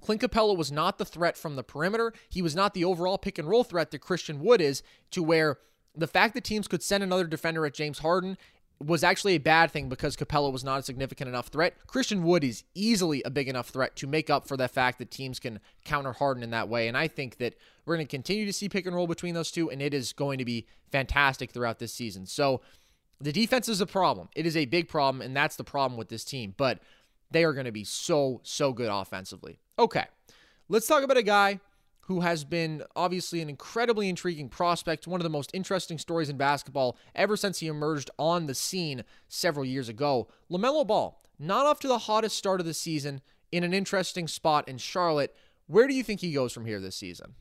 Clint Capela was not the threat from the perimeter. He was not the overall pick and roll threat that Christian Wood is, to where the fact that teams could send another defender at James Harden was actually a bad thing because Capela was not a significant enough threat. Christian Wood is easily a big enough threat to make up for the fact that teams can counter Harden in that way. And I think that we're going to continue to see pick and roll between those two, and it is going to be fantastic throughout this season. So the defense is a problem. It is a big problem, and that's the problem with this team. But they are going to be so, so good offensively. Okay, let's talk about a guy who has been obviously an incredibly intriguing prospect, one of the most interesting stories in basketball ever since he emerged on the scene several years ago. LaMelo Ball, not off to the hottest start of the season, in an interesting spot in Charlotte. Where do you think he goes from here this season?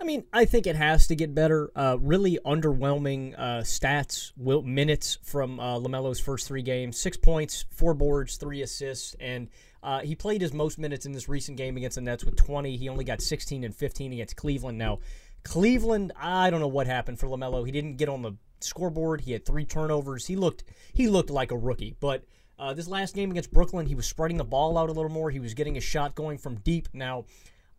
I mean, I think it has to get better. Uh, really underwhelming uh, stats, minutes from uh, LaMelo's first three games six points, four boards, three assists, and uh, he played his most minutes in this recent game against the Nets with 20. He only got 16 and 15 against Cleveland. Now, Cleveland, I don't know what happened for LaMelo. He didn't get on the scoreboard. He had three turnovers. He looked he looked like a rookie. But uh, this last game against Brooklyn, he was spreading the ball out a little more. He was getting a shot going from deep. Now,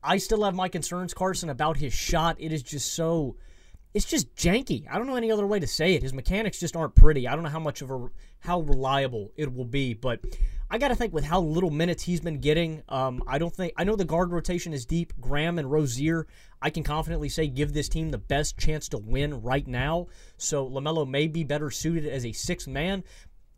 I still have my concerns, Carson, about his shot. It is just so it's just janky. I don't know any other way to say it. His mechanics just aren't pretty. I don't know how much of a how reliable it will be, but I got to think with how little minutes he's been getting. Um, I don't think I know the guard rotation is deep. Graham and Rozier, I can confidently say give this team the best chance to win right now. So Lamelo may be better suited as a sixth man,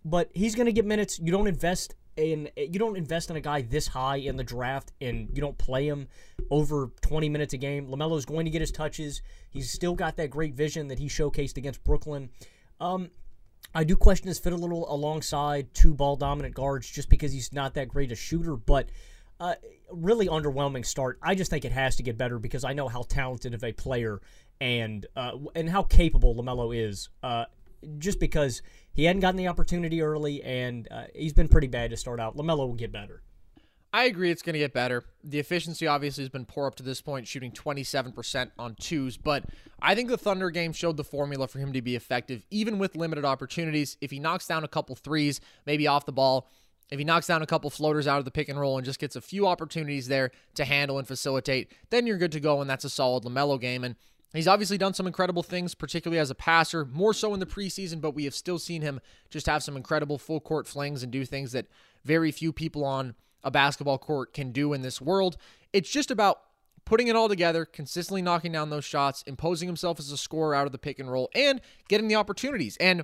but he's going to get minutes. You don't invest in you don't invest in a guy this high in the draft and you don't play him over 20 minutes a game. Lamelo is going to get his touches. He's still got that great vision that he showcased against Brooklyn. Um, I do question his fit a little alongside two ball dominant guards just because he's not that great a shooter, but uh, really underwhelming start. I just think it has to get better because I know how talented of a player and uh, and how capable Lamelo is. Uh, just because he hadn't gotten the opportunity early and uh, he's been pretty bad to start out. Lamelo will get better. I agree it's going to get better. The efficiency obviously has been poor up to this point, shooting 27% on twos, but I think the Thunder game showed the formula for him to be effective, even with limited opportunities. If he knocks down a couple threes, maybe off the ball, if he knocks down a couple floaters out of the pick and roll and just gets a few opportunities there to handle and facilitate, then you're good to go, and that's a solid LaMelo game. And He's obviously done some incredible things, particularly as a passer, more so in the preseason, but we have still seen him just have some incredible full court flings and do things that very few people on a basketball court can do in this world. It's just about putting it all together, consistently knocking down those shots, imposing himself as a scorer out of the pick and roll, and getting the opportunities. And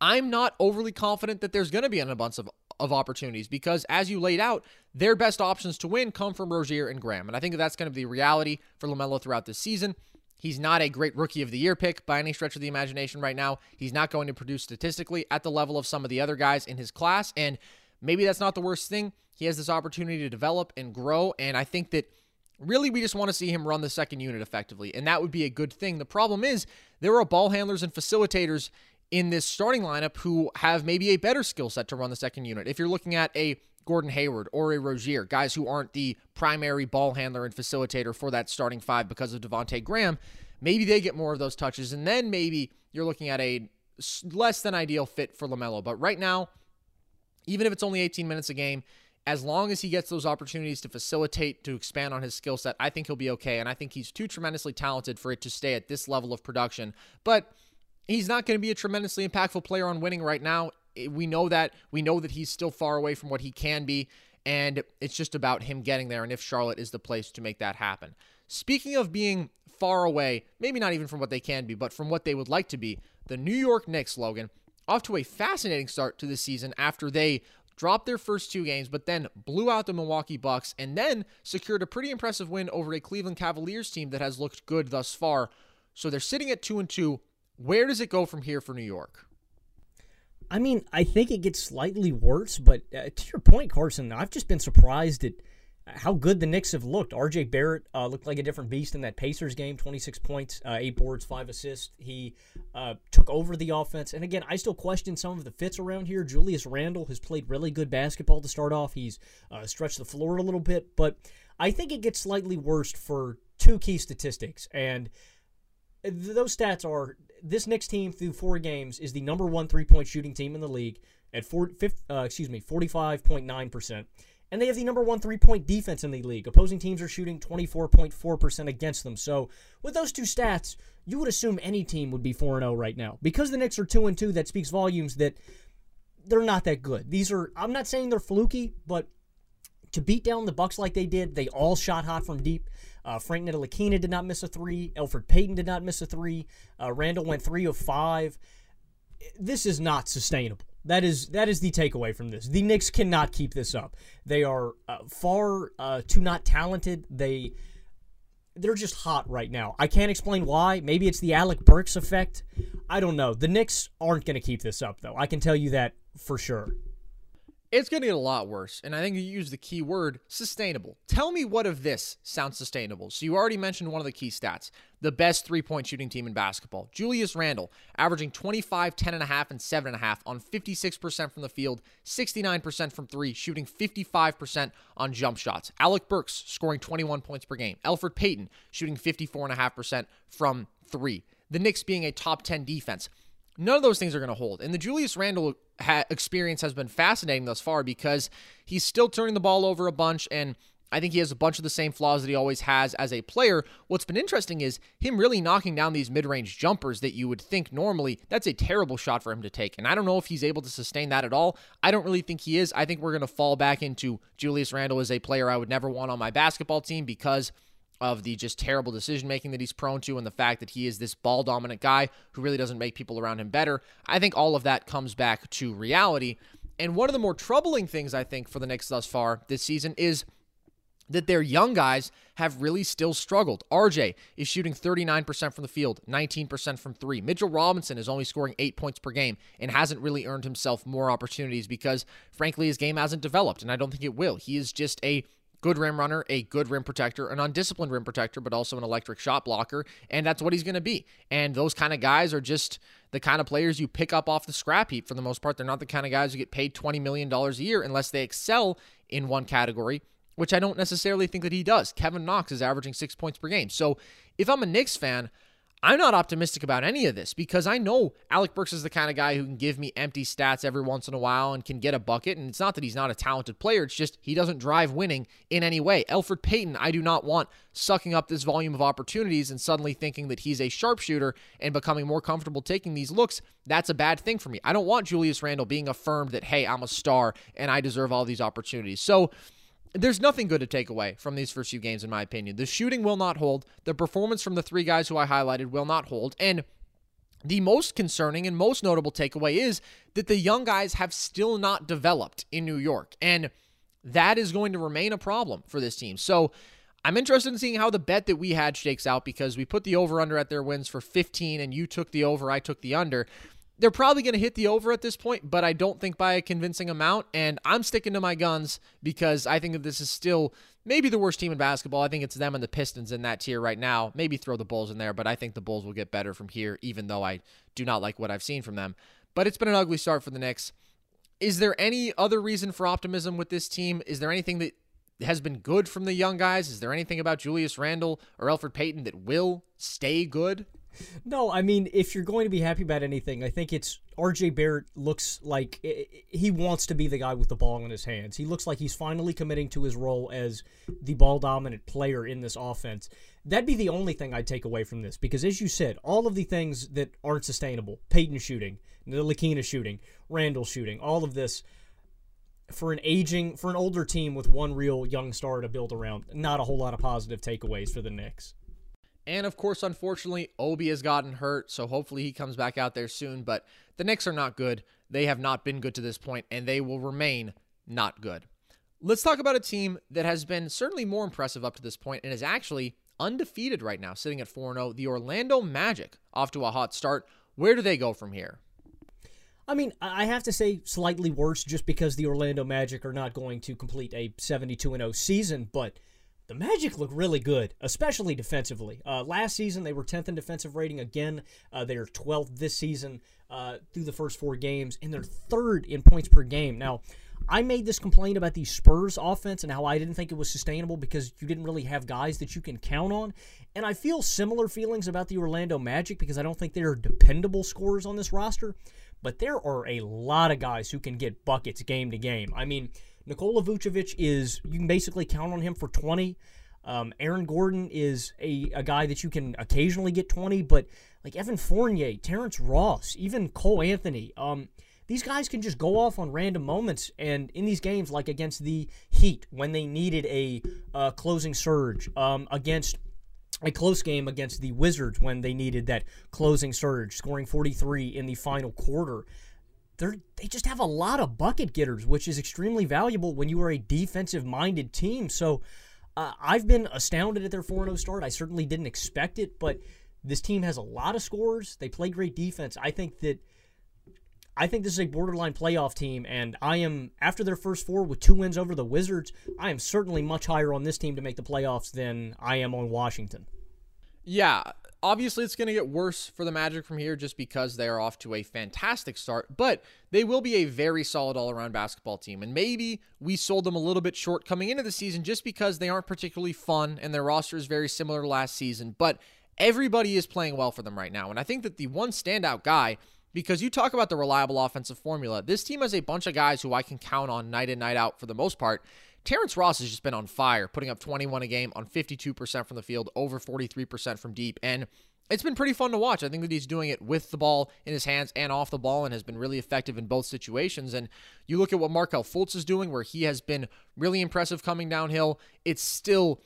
I'm not overly confident that there's going to be an abundance of, of opportunities because, as you laid out, their best options to win come from Rozier and Graham. And I think that's going to be the reality for LaMelo throughout this season. He's not a great rookie of the year pick by any stretch of the imagination right now. He's not going to produce statistically at the level of some of the other guys in his class. And maybe that's not the worst thing. He has this opportunity to develop and grow. And I think that really we just want to see him run the second unit effectively. And that would be a good thing. The problem is there are ball handlers and facilitators in this starting lineup who have maybe a better skill set to run the second unit. If you're looking at a Gordon Hayward or a Rozier, guys who aren't the primary ball handler and facilitator for that starting five because of Devonte Graham, maybe they get more of those touches, and then maybe you're looking at a less than ideal fit for Lamelo. But right now, even if it's only 18 minutes a game, as long as he gets those opportunities to facilitate, to expand on his skill set, I think he'll be okay. And I think he's too tremendously talented for it to stay at this level of production. But he's not going to be a tremendously impactful player on winning right now. Eh, we know that. We know that he's still far away from what he can be. And it's just about him getting there and if Charlotte is the place to make that happen. Speaking of being far away, maybe not even from what they can be, but from what they would like to be, the New York Knicks, Logan, off to a fascinating start to the season after they dropped their first two games, but then blew out the Milwaukee Bucks and then secured a pretty impressive win over a Cleveland Cavaliers team that has looked good thus far. So they're sitting at 2 and 2 where does it go from here for New York? I mean, I think it gets slightly worse, but uh, to your point, Carson, I've just been surprised at how good the Knicks have looked. RJ Barrett uh, looked like a different beast in that Pacers game 26 points, uh, eight boards, five assists. He uh, took over the offense. And again, I still question some of the fits around here. Julius Randle has played really good basketball to start off. He's uh, stretched the floor a little bit, but I think it gets slightly worse for two key statistics. And those stats are this Knicks team through four games is the number one three point shooting team in the league at four, uh, excuse me, 45.9%. And they have the number one three point defense in the league. Opposing teams are shooting 24.4% against them. So, with those two stats, you would assume any team would be 4 and 0 right now. Because the Knicks are 2 and 2, that speaks volumes that they're not that good. These are, I'm not saying they're fluky, but to beat down the Bucks like they did, they all shot hot from deep. Uh, Frank Ntilikina did not miss a three. Elfrid Payton did not miss a three. Uh, Randle went three of five. This is not sustainable. That is that is the takeaway from this. The Knicks cannot keep this up. They are uh, far uh, too not talented. They they're just hot right now. I can't explain why. Maybe it's the Alec Burks effect. I don't know. The Knicks aren't going to keep this up though. I can tell you that for sure. It's going to get a lot worse. And I think you use the key word sustainable. Tell me what of this sounds sustainable. So, you already mentioned one of the key stats the best three point shooting team in basketball. Julius Randle, averaging 25, 10.5, and 7.5 on 56% from the field, 69% from three, shooting 55% on jump shots. Alec Burks, scoring 21 points per game. Elfrid Payton, shooting 54.5% from three. The Knicks being a top 10 defense. None of those things are going to hold. And the Julius Randle ha- experience has been fascinating thus far because he's still turning the ball over a bunch and I think he has a bunch of the same flaws that he always has as a player. What's been interesting is him really knocking down these mid range jumpers that you would think normally that's a terrible shot for him to take. And I don't know if he's able to sustain that at all. I don't really think he is. I think we're going to fall back into Julius Randle as a player I would never want on my basketball team because of the just terrible decision making that he's prone to and the fact that he is this ball dominant guy who really doesn't make people around him better. I think all of that comes back to reality. And one of the more troubling things I think for the Knicks thus far this season is that their young guys have really still struggled. RJ is shooting 39% from the field, 19% from three. Mitchell Robinson is only scoring eight points per game and hasn't really earned himself more opportunities because, frankly, his game hasn't developed, and I don't think it will. He is just a good rim runner, a good rim protector, an undisciplined rim protector, but also an electric shot blocker, and that's what he's going to be. And those kind of guys are just the kind of players you pick up off the scrap heap for the most part. They're not the kind of guys who get paid $20 million a year unless they excel in one category which I don't necessarily think that he does. Kevin Knox is averaging six points per game. So if I'm a Knicks fan, I'm not optimistic about any of this because I know Alec Burks is the kind of guy who can give me empty stats every once in a while and can get a bucket. And it's not that he's not a talented player, it's just he doesn't drive winning in any way. Elfrid Payton, I do not want sucking up this volume of opportunities and suddenly thinking that he's a sharpshooter and becoming more comfortable taking these looks. That's a bad thing for me. I don't want Julius Randle being affirmed that, hey, I'm a star and I deserve all these opportunities. So, there's nothing good to take away from these first few games, in my opinion. The shooting will not hold. The performance from the three guys who I highlighted will not hold. And the most concerning and most notable takeaway is that the young guys have still not developed in New York. And that is going to remain a problem for this team. So I'm interested in seeing how the bet that we had shakes out because we put the over under at their wins for 15 and you took the over, I took the under they're probably going to hit the over at this point, but I don't think by a convincing amount. And I'm sticking to my guns because I think that this is still maybe the worst team in basketball. I think it's them and the Pistons in that tier right now. Maybe throw the Bulls in there, but I think the Bulls will get better from here, even though I do not like what I've seen from them. But it's been an ugly start for the Knicks. Is there any other reason for optimism with this team? Is there anything that has been good from the young guys? Is there anything about Julius Randle or Elfrid Payton that will stay good? No, I mean, if you're going to be happy about anything, I think it's RJ Barrett looks like he wants to be the guy with the ball in his hands. He looks like he's finally committing to his role as the ball dominant player in this offense. That'd be the only thing I'd take away from this because, as you said, all of the things that aren't sustainable Payton shooting, Ntilikina shooting, Randle shooting, all of this for an aging, for an older team with one real young star to build around, not a whole lot of positive takeaways for the Knicks. And of course, unfortunately, Obi has gotten hurt, so hopefully he comes back out there soon. But the Knicks are not good. They have not been good to this point, and they will remain not good. Let's talk about a team that has been certainly more impressive up to this point and is actually undefeated right now, sitting at 4 0. The Orlando Magic off to a hot start. Where do they go from here? I mean, I have to say slightly worse just because the Orlando Magic are not going to complete a 72 0 season, but the Magic look really good, especially defensively. Uh, last season, they were 10th in defensive rating. Again, uh, they are 12th this season uh, through the first four games, and they're third in points per game. Now, I made this complaint about the Spurs offense and how I didn't think it was sustainable because you didn't really have guys that you can count on. And I feel similar feelings about the Orlando Magic because I don't think they are dependable scorers on this roster. But there are a lot of guys who can get buckets game to game. I mean, Nikola Vucevic is you can basically count on him for 20. Um, Aaron Gordon is a, a guy that you can occasionally get 20, but like Evan Fournier, Terrence Ross, even Cole Anthony, um, these guys can just go off on random moments. And in these games, like against the Heat, when they needed a uh, closing surge, um, against a close game against the Wizards when they needed that closing surge, scoring 43 in the final quarter they're they just have a lot of bucket getters, which is extremely valuable when you are a defensive minded team. So uh, I've been astounded at their 4 0 start. I certainly didn't expect it, but this team has a lot of scores. They play great defense. I think that. I think this is a borderline playoff team, and I am after their first four with two wins over the Wizards. I am certainly much higher on this team to make the playoffs than I am on Washington. Yeah, Obviously, it's going to get worse for the Magic from here just because they are off to a fantastic start, but they will be a very solid all around basketball team. And maybe we sold them a little bit short coming into the season just because they aren't particularly fun and their roster is very similar to last season. But everybody is playing well for them right now. And I think that the one standout guy, because you talk about the reliable offensive formula, this team has a bunch of guys who I can count on night in, night out for the most part. Terrence Ross has just been on fire, putting up 21 a game on 52% from the field, over 43% from deep. And it's been pretty fun to watch. I think that he's doing it with the ball in his hands and off the ball and has been really effective in both situations. And you look at what Markelle Fultz is doing, where he has been really impressive coming downhill. It's still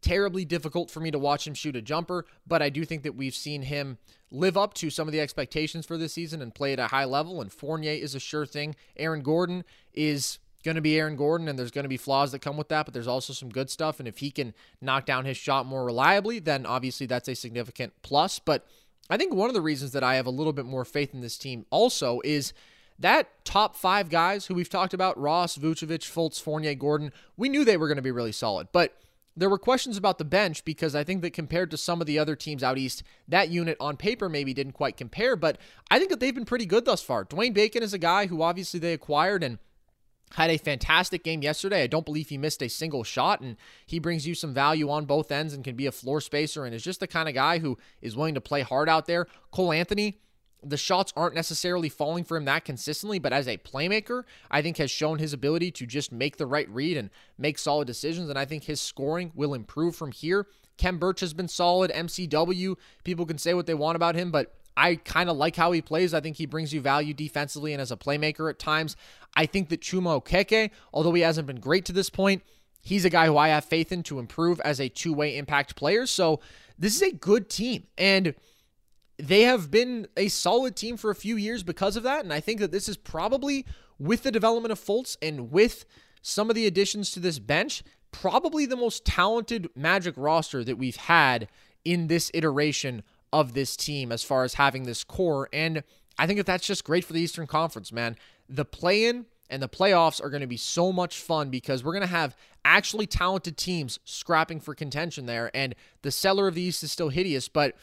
terribly difficult for me to watch him shoot a jumper, but I do think that we've seen him live up to some of the expectations for this season and play at a high level. And Fournier is a sure thing. Aaron Gordon is going to be Aaron Gordon, and there's going to be flaws that come with that, but there's also some good stuff. And if he can knock down his shot more reliably, then obviously that's a significant plus. But I think one of the reasons that I have a little bit more faith in this team also is that top five guys who we've talked about Ross, Vucevic, Fultz, Fournier, Gordon we knew they were going to be really solid. But there were questions about the bench because I think that compared to some of the other teams out east, that unit on paper maybe didn't quite compare, but I think that they've been pretty good thus far. Dwayne Bacon is a guy who obviously they acquired and had a fantastic game yesterday. I don't believe he missed a single shot, and he brings you some value on both ends and can be a floor spacer and is just the kind of guy who is willing to play hard out there. Cole Anthony, the shots aren't necessarily falling for him that consistently, but as a playmaker, I think has shown his ability to just make the right read and make solid decisions. And I think his scoring will improve from here. Khem Birch has been solid. MCW, people can say what they want about him, but I kind of like how he plays. I think he brings you value defensively and as a playmaker at times. I think that Chuma Okeke, although he hasn't been great to this point, he's a guy who I have faith in to improve as a two way impact player. So this is a good team. And they have been a solid team for a few years because of that. And I think that this is probably, with the development of Fultz and with some of the additions to this bench, probably the most talented Magic roster that we've had in this iteration of this team as far as having this core. And I think that that's just great for the Eastern Conference, man. The play in and the playoffs are going to be so much fun because we're going to have actually talented teams scrapping for contention there. And the cellar of the East is still hideous, but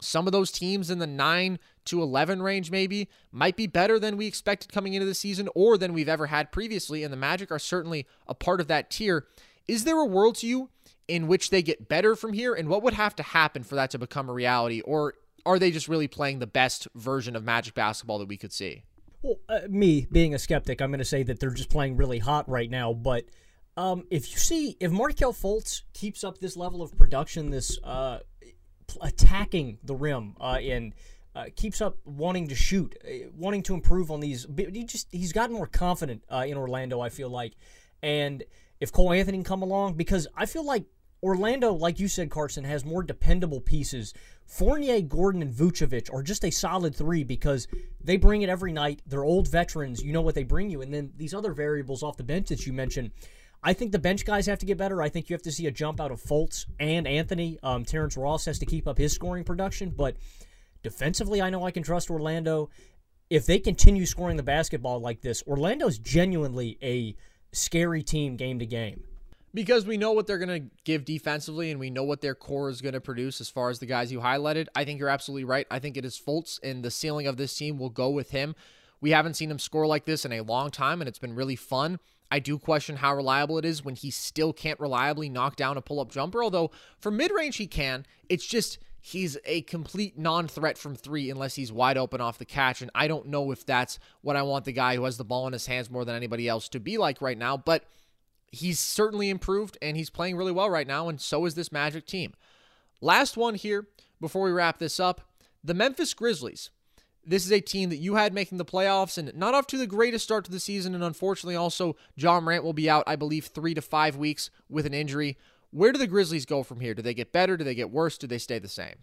some of those teams in the 9 to 11 range, maybe, might be better than we expected coming into the season or than we've ever had previously. And the Magic are certainly a part of that tier. Is there a world to you in which they get better from here? And what would have to happen for that to become a reality? Or are they just really playing the best version of Magic basketball that we could see? Well, uh, me being a skeptic, I'm going to say that they're just playing really hot right now. But um, if you see, if Markelle Fultz keeps up this level of production, this uh, attacking the rim uh, and uh, keeps up wanting to shoot, uh, wanting to improve on these. He just he's gotten more confident uh, in Orlando. I feel like, and if Cole Anthony can come along, because I feel like Orlando, like you said, Carson, has more dependable pieces. Fournier, Gordon, and Vucevic are just a solid three because they bring it every night. They're old veterans. You know what they bring you. And then these other variables off the bench that you mentioned, I think the bench guys have to get better. I think you have to see a jump out of Fultz and Anthony. Um, Terrence Ross has to keep up his scoring production. But defensively, I know I can trust Orlando. If they continue scoring the basketball like this, Orlando's genuinely a scary team game to game because we know what they're going to give defensively and we know what their core is going to produce as far as the guys you highlighted. I think you're absolutely right. I think it is Fultz, and the ceiling of this team will go with him. We haven't seen him score like this in a long time, and it's been really fun. I do question how reliable it is when he still can't reliably knock down a pull up jumper, although for mid range he can. It's just he's a complete non threat from three unless he's wide open off the catch. And I don't know if that's what I want the guy who has the ball in his hands more than anybody else to be like right now, but he's certainly improved and he's playing really well right now, and so is this Magic team. Last one here before we wrap this up the Memphis Grizzlies. This is a team that you had making the playoffs and not off to the greatest start to the season. And unfortunately, also, Ja Morant will be out, I believe, three to five weeks with an injury. Where do the Grizzlies go from here? Do they get better? Do they get worse? Do they stay the same?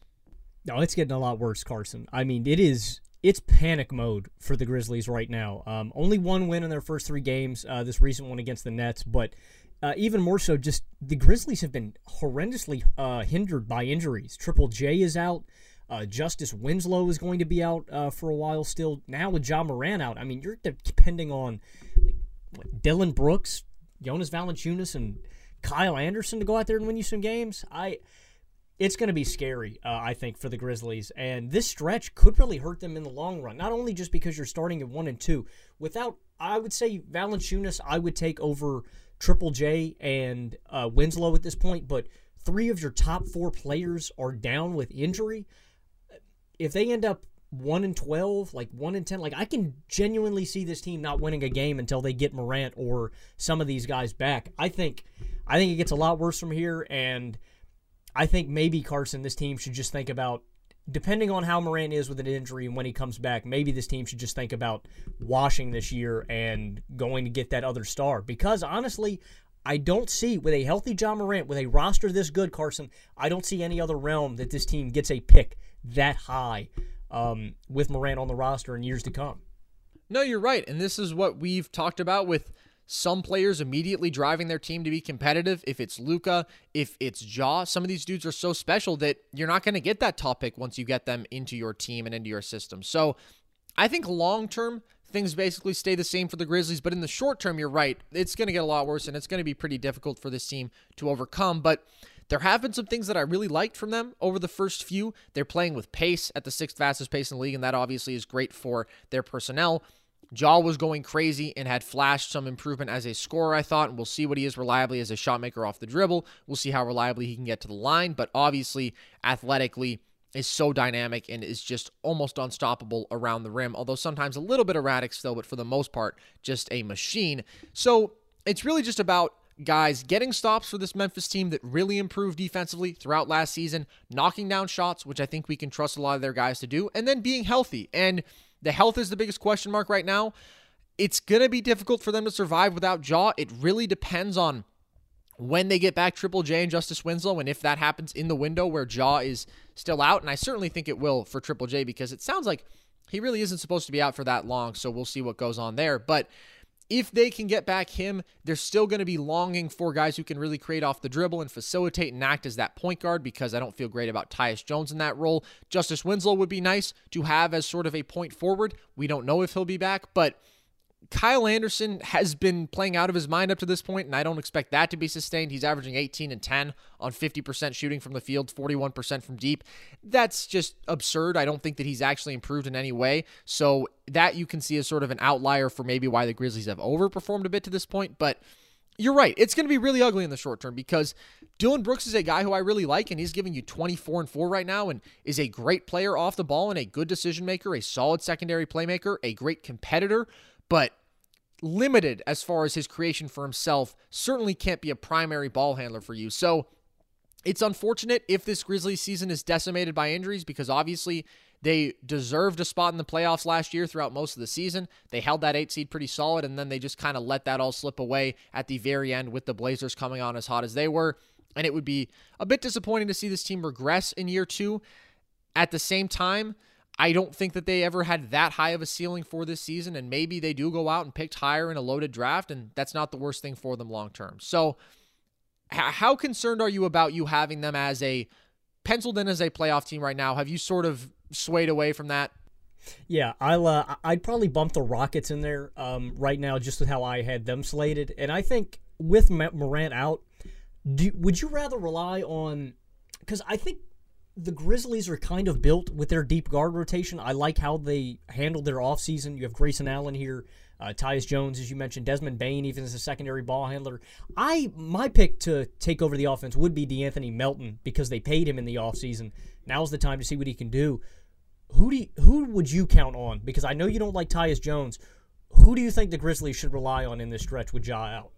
No, it's getting a lot worse, Carson. I mean, it is it's panic mode for the Grizzlies right now. Um, only one win in their first three games, uh, this recent one against the Nets, but uh, even more so, just the Grizzlies have been horrendously uh, hindered by injuries. Triple J is out. Uh, Justice Winslow is going to be out uh, for a while still. Now with Ja Morant out, I mean, you're depending on Dillon Brooks, Jonas Valanciunas, and Kyle Anderson to go out there and win you some games. I it's going to be scary, uh, I think, for the Grizzlies. And this stretch could really hurt them in the long run. Not only just because you're starting at one and two. Without, I would say, Valanciunas, I would take over Triple J and uh, Winslow at this point. But three of your top four players are down with injury. If they end up one and twelve, like one and ten, like I can genuinely see this team not winning a game until they get Morant or some of these guys back. I think, I think it gets a lot worse from here, and I think maybe Carson, this team should just think about, depending on how Morant is with an injury and when he comes back, maybe this team should just think about washing this year and going to get that other star. Because honestly, I don't see with a healthy Ja Morant, with a roster this good, Carson, I don't see any other realm that this team gets a pick that high um, with Morant on the roster in years to come. No, you're right. And this is what we've talked about with some players immediately driving their team to be competitive. If it's Luka, if it's Ja, some of these dudes are so special that you're not going to get that top pick once you get them into your team and into your system. So I think long term, things basically stay the same for the Grizzlies. But in the short term, you're right. It's going to get a lot worse, and it's going to be pretty difficult for this team to overcome. But there have been some things that I really liked from them over the first few. They're playing with pace at the sixth fastest pace in the league, and that obviously is great for their personnel. Ja was going crazy and had flashed some improvement as a scorer, I thought, and we'll see what he is reliably as a shot maker off the dribble. We'll see how reliably he can get to the line, but obviously, athletically, is so dynamic and is just almost unstoppable around the rim, although sometimes a little bit erratic still, but for the most part, just a machine. So it's really just about guys getting stops for this Memphis team that really improved defensively throughout last season, knocking down shots, which I think we can trust a lot of their guys to do, and then being healthy. And the health is the biggest question mark right now. It's going to be difficult for them to survive without Ja. It really depends on when they get back Triple J and Justice Winslow, and if that happens in the window where Ja is still out. And I certainly think it will for Triple J because it sounds like he really isn't supposed to be out for that long. So we'll see what goes on there. But if they can get back him, they're still going to be longing for guys who can really create off the dribble and facilitate and act as that point guard because I don't feel great about Tyus Jones in that role. Justice Winslow would be nice to have as sort of a point forward. We don't know if he'll be back, but Kyle Anderson has been playing out of his mind up to this point, and I don't expect that to be sustained. He's averaging 18 and 10 on 50% shooting from the field, 41% from deep. That's just absurd. I don't think that he's actually improved in any way. So that you can see as sort of an outlier for maybe why the Grizzlies have overperformed a bit to this point. But you're right. It's going to be really ugly in the short term because Dillon Brooks is a guy who I really like, and he's giving you 24 and 4 right now and is a great player off the ball and a good decision maker, a solid secondary playmaker, a great competitor but limited as far as his creation for himself. Certainly can't be a primary ball handler for you. So it's unfortunate if this Grizzlies season is decimated by injuries because obviously they deserved a spot in the playoffs last year throughout most of the season. They held that eight seed pretty solid, and then they just kind of let that all slip away at the very end with the Blazers coming on as hot as they were. And it would be a bit disappointing to see this team regress in year two. At the same time, I don't think that they ever had that high of a ceiling for this season, and maybe they do go out and picked higher in a loaded draft, and that's not the worst thing for them long term. So, how concerned are you about you having them as a penciled in as a playoff team right now? Have you sort of swayed away from that? Yeah, I'll. Uh, I'd probably bump the Rockets in there um, right now, just with how I had them slated, and I think with Morant out, do, would you rather rely on? Because I think the Grizzlies are kind of built with their deep guard rotation. I like how they handled their offseason. You have Grayson Allen here, uh, Tyus Jones, as you mentioned, Desmond Bane, even as a secondary ball handler. I my pick to take over the offense would be De'Anthony Melton because they paid him in the offseason. Now's the time to see what he can do. Who do you, who would you count on? Because I know you don't like Tyus Jones. Who do you think the Grizzlies should rely on in this stretch with Ja out?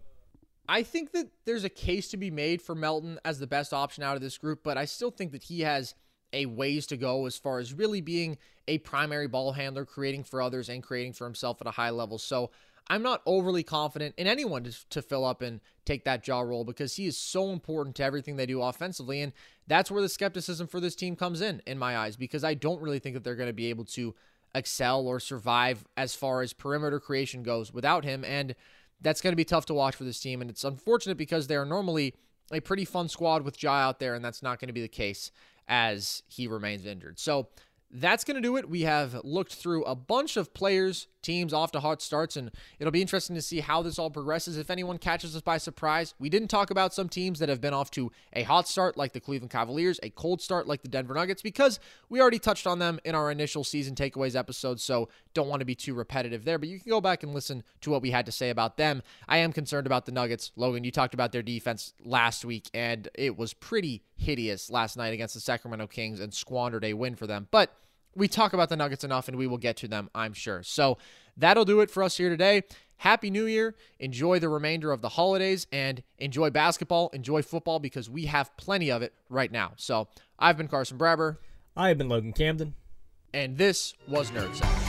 I think that there's a case to be made for Melton as the best option out of this group, but I still think that he has a ways to go as far as really being a primary ball handler, creating for others and creating for himself at a high level. So I'm not overly confident in anyone to, fill up and take that Ja role because he is so important to everything they do offensively. And that's where the skepticism for this team comes in, in my eyes, because I don't really think that they're going to be able to excel or survive as far as perimeter creation goes without him. And that's going to be tough to watch for this team. And it's unfortunate because they are normally a pretty fun squad with Ja out there, and that's not going to be the case as he remains injured. So that's going to do it. We have looked through a bunch of players, teams off to hot starts, and it'll be interesting to see how this all progresses. If anyone catches us by surprise, we didn't talk about some teams that have been off to a hot start, like the Cleveland Cavaliers, a cold start, like the Denver Nuggets, because we already touched on them in our initial season takeaways episode, so don't want to be too repetitive there. But you can go back and listen to what we had to say about them. I am concerned about the Nuggets. Logan, you talked about their defense last week, and it was pretty hideous last night against the Sacramento Kings and squandered a win for them. But we talk about the Nuggets enough and we will get to them, I'm sure. So that'll do it for us here today. Happy New Year. Enjoy the remainder of the holidays and enjoy basketball, enjoy football because we have plenty of it right now. So I've been Carson Brabber. I have been Logan Camden. And this was Nerd Sesh.